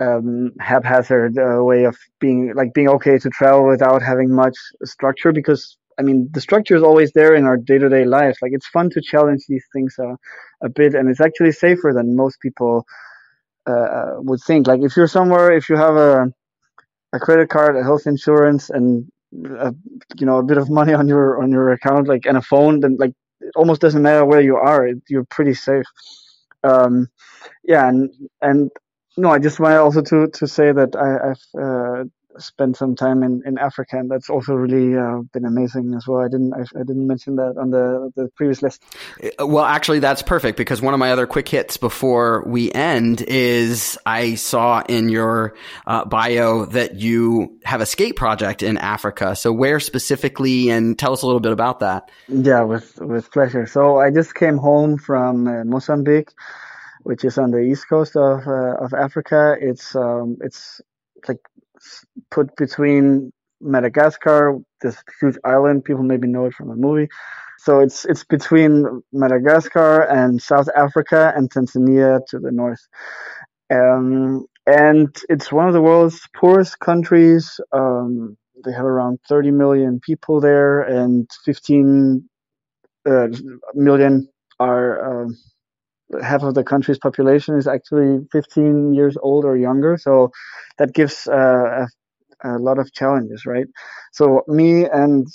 um, haphazard uh, way of being like being okay to travel without having much structure because I mean the structure is always there in our day to day life. Like it's fun to challenge these things a, a bit, and it's actually safer than most people uh, would think. Like if you're somewhere, if you have a a credit card, a health insurance, and a, you know a bit of money on your on your account like and a phone then like it almost doesn't matter where you are you're pretty safe. Um, yeah and and no i just wanted also to to say that i i've uh, spent some time in, in Africa, and that's also really uh, been amazing as well. I didn't I, I, didn't mention that on the the previous list. Uh, well, actually, that's perfect because one of my other quick hits before we end is I saw in your uh, bio that you have a skate project in Africa. So where specifically, and tell us a little bit about that. Yeah, with with pleasure. So I just came home from uh, Mozambique which is on the east coast of uh, of Africa. It's um, it's like put between Madagascar, this huge island. People maybe know it from a movie. So it's it's between Madagascar and South Africa and Tanzania to the north. Um, and it's one of the world's poorest countries. Um, they have around 30 million people there, and 15 uh, million are uh, half of the country's population is actually 15 years old or younger. So that gives uh, a, a, lot of challenges, right? So me and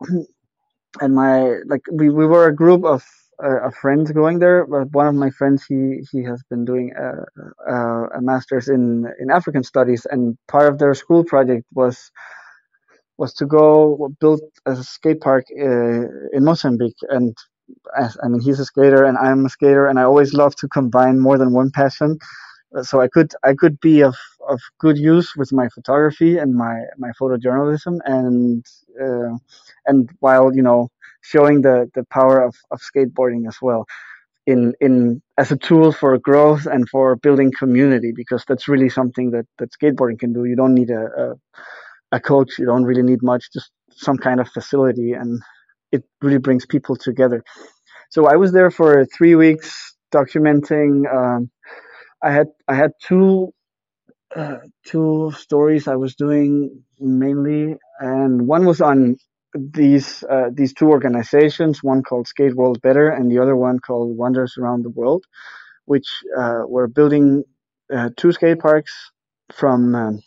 and my like we, we were a group of uh, friends going there. But one of my friends he he has been doing a, a, a master's in in African studies, and part of their school project was was to go build a skate park uh, in Mozambique and I mean, he's a skater and I'm a skater, and I always love to combine more than one passion. Uh, so I could I could be of of good use with my photography and my my photojournalism, and uh, and while you know showing the the power of of skateboarding as well in in as a tool for growth and for building community because that's really something that that skateboarding can do. You don't need a, a a coach. You don't really need much. Just some kind of facility and it really brings people together. So I was there for three weeks documenting. Um, I had I had two uh, two stories I was doing mainly, and one was on these uh, these two organizations. One called Skate World Better, and the other one called Wonders Around the World, which uh, were building uh, two skate parks from. Um,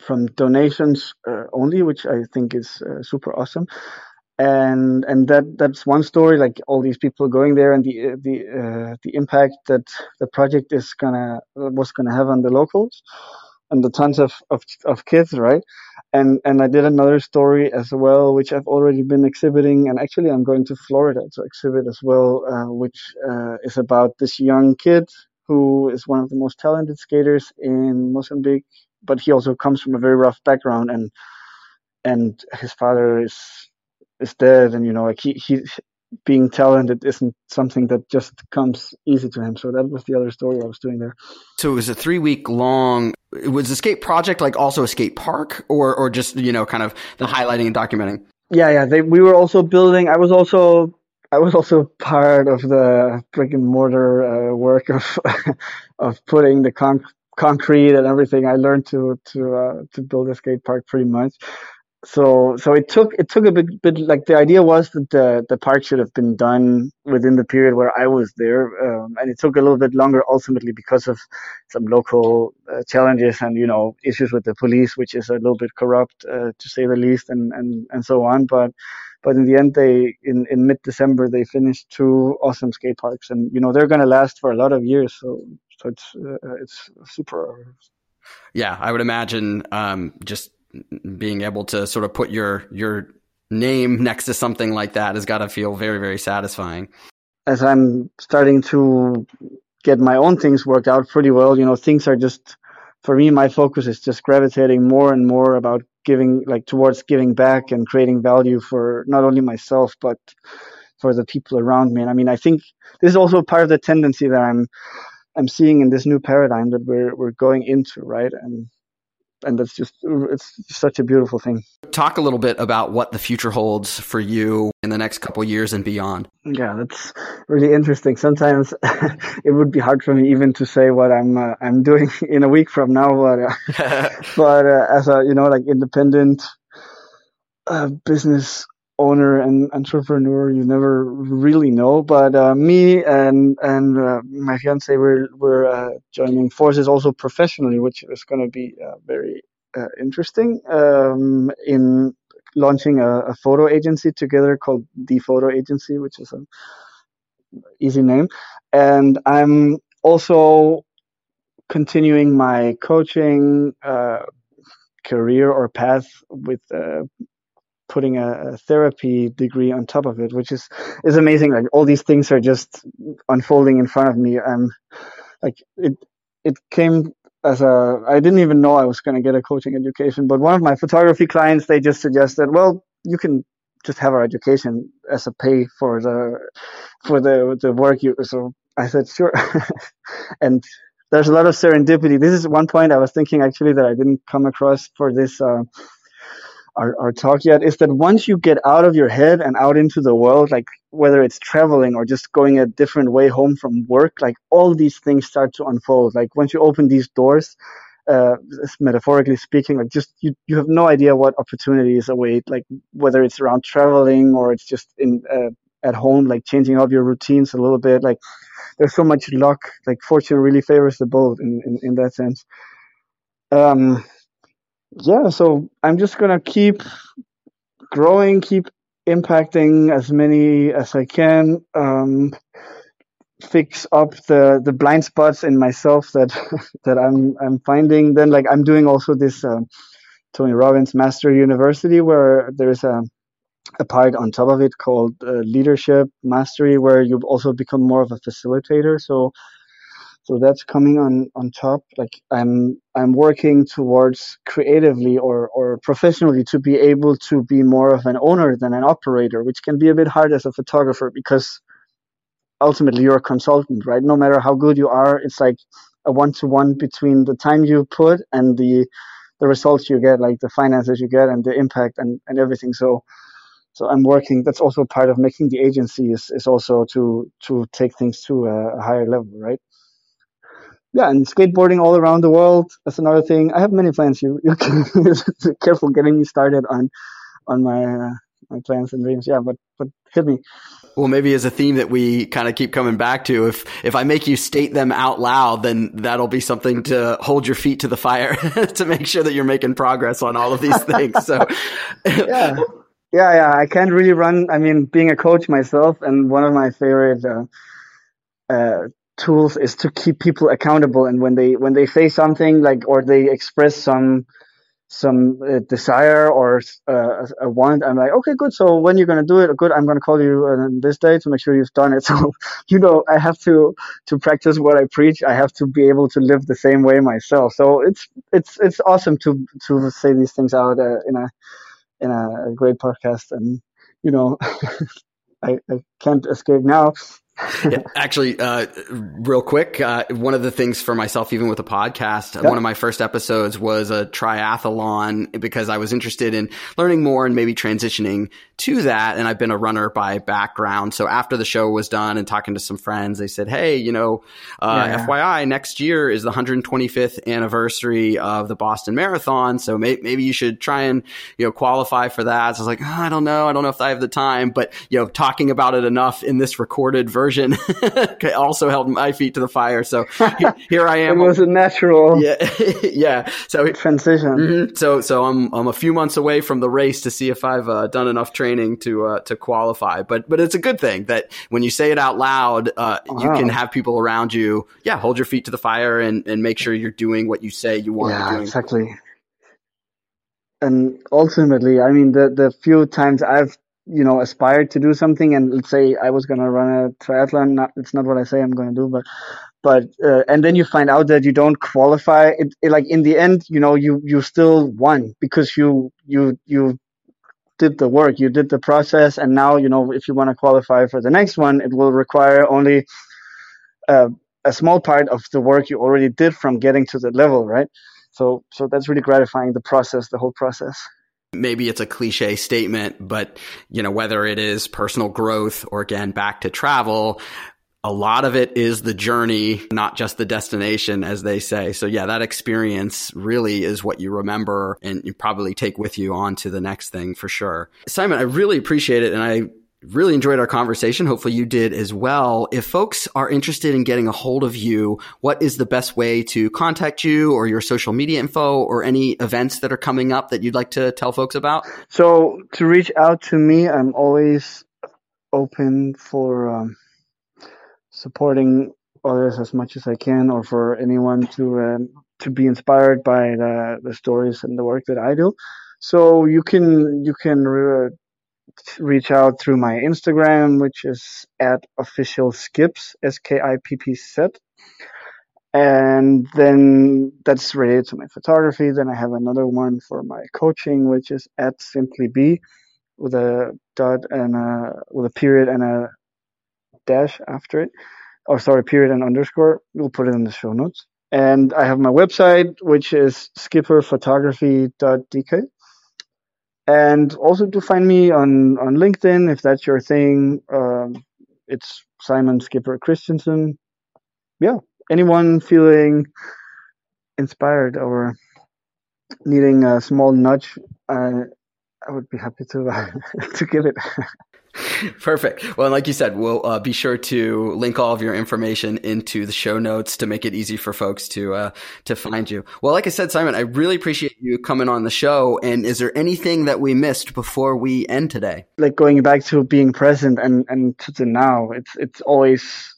from donations uh, only, which I think is uh, super awesome and and that that's one story like all these people going there and the the uh, the impact that the project is gonna was gonna have on the locals and the tons of, of of kids right? And and I did another story as well which I've already been exhibiting. And actually I'm going to Florida to exhibit as well uh, which uh, is about this young kid who is one of the most talented skaters in Mozambique but he also comes from a very rough background and and his father is is dead, and you know, like he he being talented isn't something that just comes easy to him. So that was the other story I was doing there. So it was a three week long. It Was the skate project like also a skate park, or or just you know kind of the highlighting and documenting? Yeah, yeah. They, we were also building. I was also I was also part of the brick and mortar uh, work of of putting the con- concrete and everything. I learned to to uh, to build a skate park pretty much so so it took it took a bit, bit like the idea was that the the park should have been done within the period where I was there, um, and it took a little bit longer ultimately because of some local uh, challenges and you know issues with the police, which is a little bit corrupt uh, to say the least, and and and so on. But but in the end, they in in mid December they finished two awesome skate parks, and you know they're going to last for a lot of years. So so it's uh, it's super. Yeah, I would imagine um, just being able to sort of put your your name next to something like that has got to feel very very satisfying. As I'm starting to get my own things worked out pretty well, you know, things are just for me my focus is just gravitating more and more about giving like towards giving back and creating value for not only myself but for the people around me. And I mean, I think this is also part of the tendency that I'm I'm seeing in this new paradigm that we're we're going into, right? And and that's just it's such a beautiful thing. Talk a little bit about what the future holds for you in the next couple years and beyond. Yeah, that's really interesting. Sometimes it would be hard for me even to say what I'm uh, I'm doing in a week from now, but uh, but uh, as a you know like independent uh, business owner and entrepreneur you never really know but uh, me and and uh, my fiance we're we're uh, joining forces also professionally which is going to be uh, very uh, interesting um, in launching a, a, photo agency together called the photo agency which is an easy name. And i'm also continuing my coaching uh, career or path with putting a, a, therapy degree on top of it, which is is amazing. Like all these things are just unfolding in front of me. I'm like it it came as a I didn't even know I was going to get a coaching education, but one of my photography clients they just suggested, well, you can just have our education as a pay for the for the the work you. So I said sure, and there's a lot of serendipity. This is one point I was thinking actually that I didn't come across for this. Uh, our, our talk yet is that once you get out of your head and out into the world, like whether it's traveling or just going a different way home from work, like all these things start to unfold. Like once you open these doors, uh, metaphorically speaking, like just you, you have no idea what opportunities await, like whether it's around traveling or it's just in uh, at home, like changing up your routines a little bit. Like there's so much luck. Like fortune really favors the bold in, in, in that sense. Um, yeah, so I'm just gonna keep growing, keep impacting as many as I can. Um, fix up the the blind spots in myself that that I'm I'm finding. Then like I'm doing also this uh, Tony Robbins Mastery University where there's a a part on top of it called uh, leadership mastery where you also become more of a facilitator. So so that's coming on on top like i'm i'm working towards creatively or or professionally to be able to be more of an owner than an operator which can be a bit hard as a photographer because ultimately you're a consultant right no matter how good you are it's like a one to one between the time you put and the the results you get like the finances you get and the impact and and everything so so I'm working. That's also part of making the agency is, is also to to take things to a, a higher level, right? Yeah, and skateboarding all around the world. That's another thing. I have many plans. You, you careful getting me started on on my uh, my plans and dreams. Yeah, but but hit me. Well, maybe as a theme that we kind of keep coming back to. If if I make you state them out loud, then that'll be something to hold your feet to the fire to make sure that you're making progress on all of these things. So, yeah, yeah, yeah. I can't really run. I mean, being a coach myself, and one of my favorite. Uh, uh, tools is to keep people accountable and when they when they say something like or they express some some uh, desire or uh, a want i'm like okay good so when you're going to do it good i'm going to call you on this day to make sure you've done it. So you know i have to to practice what i preach. I have to be able to live the same way myself. So it's it's it's awesome to to say these things out uh, in a in a great podcast and you know I, I can't escape now. Yeah, actually, uh, real quick, uh, one of the things for myself, even with a podcast, one of my first episodes was a triathlon because I was interested in learning more and maybe transitioning to that. And I've been a runner by background. So after the show was done and talking to some friends, they said, Hey, you know, uh, yeah. FYI, next year is the 125th anniversary of the Boston Marathon. So may- maybe you should try and, you know, qualify for that. So I was like, oh, I don't know. I don't know if I have the time, but, you know, talking about it enough in this recorded version version also held my feet to the fire. So here I am. it was a natural, yeah, yeah. So transition. Mm-hmm. So so I'm I'm a few months away from the race to see if I've uh, done enough training to uh, to qualify. But but it's a good thing that when you say it out loud, uh, wow. you can have people around you. Yeah, hold your feet to the fire and and make sure you're doing what you say you want yeah, to do. Exactly and ultimately, I mean, the the few times I've you know aspired to do something and let's say i was going to run a triathlon not, it's not what i say i'm going to do but but uh, and then you find out that you don't qualify it, it, like in the end you know you you still won because you you you did the work you did the process and now you know if you want to qualify for the next one it will require only uh, a small part of the work you already did from getting to the level right? So so that's really gratifying the process the whole process maybe it's a cliche statement, but you know, whether it is personal growth or again, back to travel, a lot of it is the journey, not just the destination, as they say. So yeah, that experience really is what you remember and you probably take with you on to the next thing for sure. Simon, I really appreciate it. And I really enjoyed our conversation. Hopefully you did as well. If folks are interested in getting a hold of you, what is the best way to contact you or your social media info or any events that are coming up that you'd like to tell folks about? So to reach out to me, I'm always open for um, supporting others as much as I can or for anyone to um, to be inspired by the, the stories and the work that I do. So you can you can uh, reach out through my Instagram, which is at official skips, S K I P P Z. And then that's related to my photography. Then I have another one for my coaching, which is at simply B with a dot and a, with a period and a dash after it. Or sorry, period and underscore. We'll put it in the show notes. And I have my website, which is skipperphotography.dk and also to find me on on LinkedIn if that's your thing. Um, it's Simon Skipper Christensen. Yeah, anyone feeling inspired or needing a small nudge, uh, I would be happy to uh, to give it. Perfect. Well, like you said, we'll uh, be sure to link all of your information into the show notes to make it easy for folks to uh, to find you. Well, like I said, Simon, I really appreciate you coming on the show. And is there anything that we missed before we end today? Like going back to being present and and to the now, it's it's always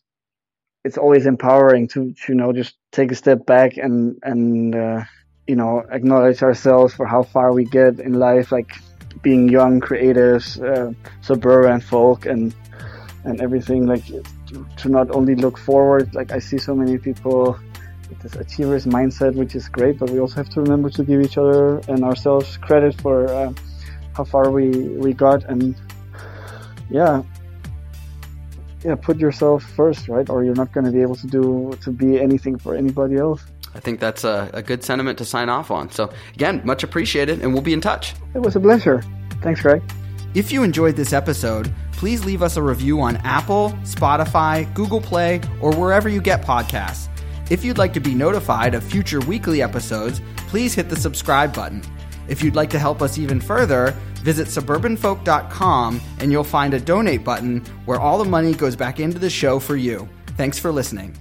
it's always empowering to, to you know just take a step back and and uh, you know acknowledge ourselves for how far we get in life, like being young creatives, uh, suburban folk, and and everything. Like to not only look forward. Like I see so many people with this achievers mindset, which is great, but we also have to remember to give each other and ourselves credit for uh, how far we we got, and yeah. Yeah, put yourself first, right? Or you're not going to be able to do to be anything for anybody else. I think that's a, a, good sentiment to sign off on. So, again, much appreciated, and we'll be in touch. It was a pleasure. Thanks, Greg. If you enjoyed this episode, please leave us a review on Apple, Spotify, Google Play, or wherever you get podcasts. If you'd like to be notified of future weekly episodes, please hit the subscribe button. If you'd like to help us even further, visit suburbanfolk.com and you'll find a donate button where all the money goes back into the show for you. Thanks for listening.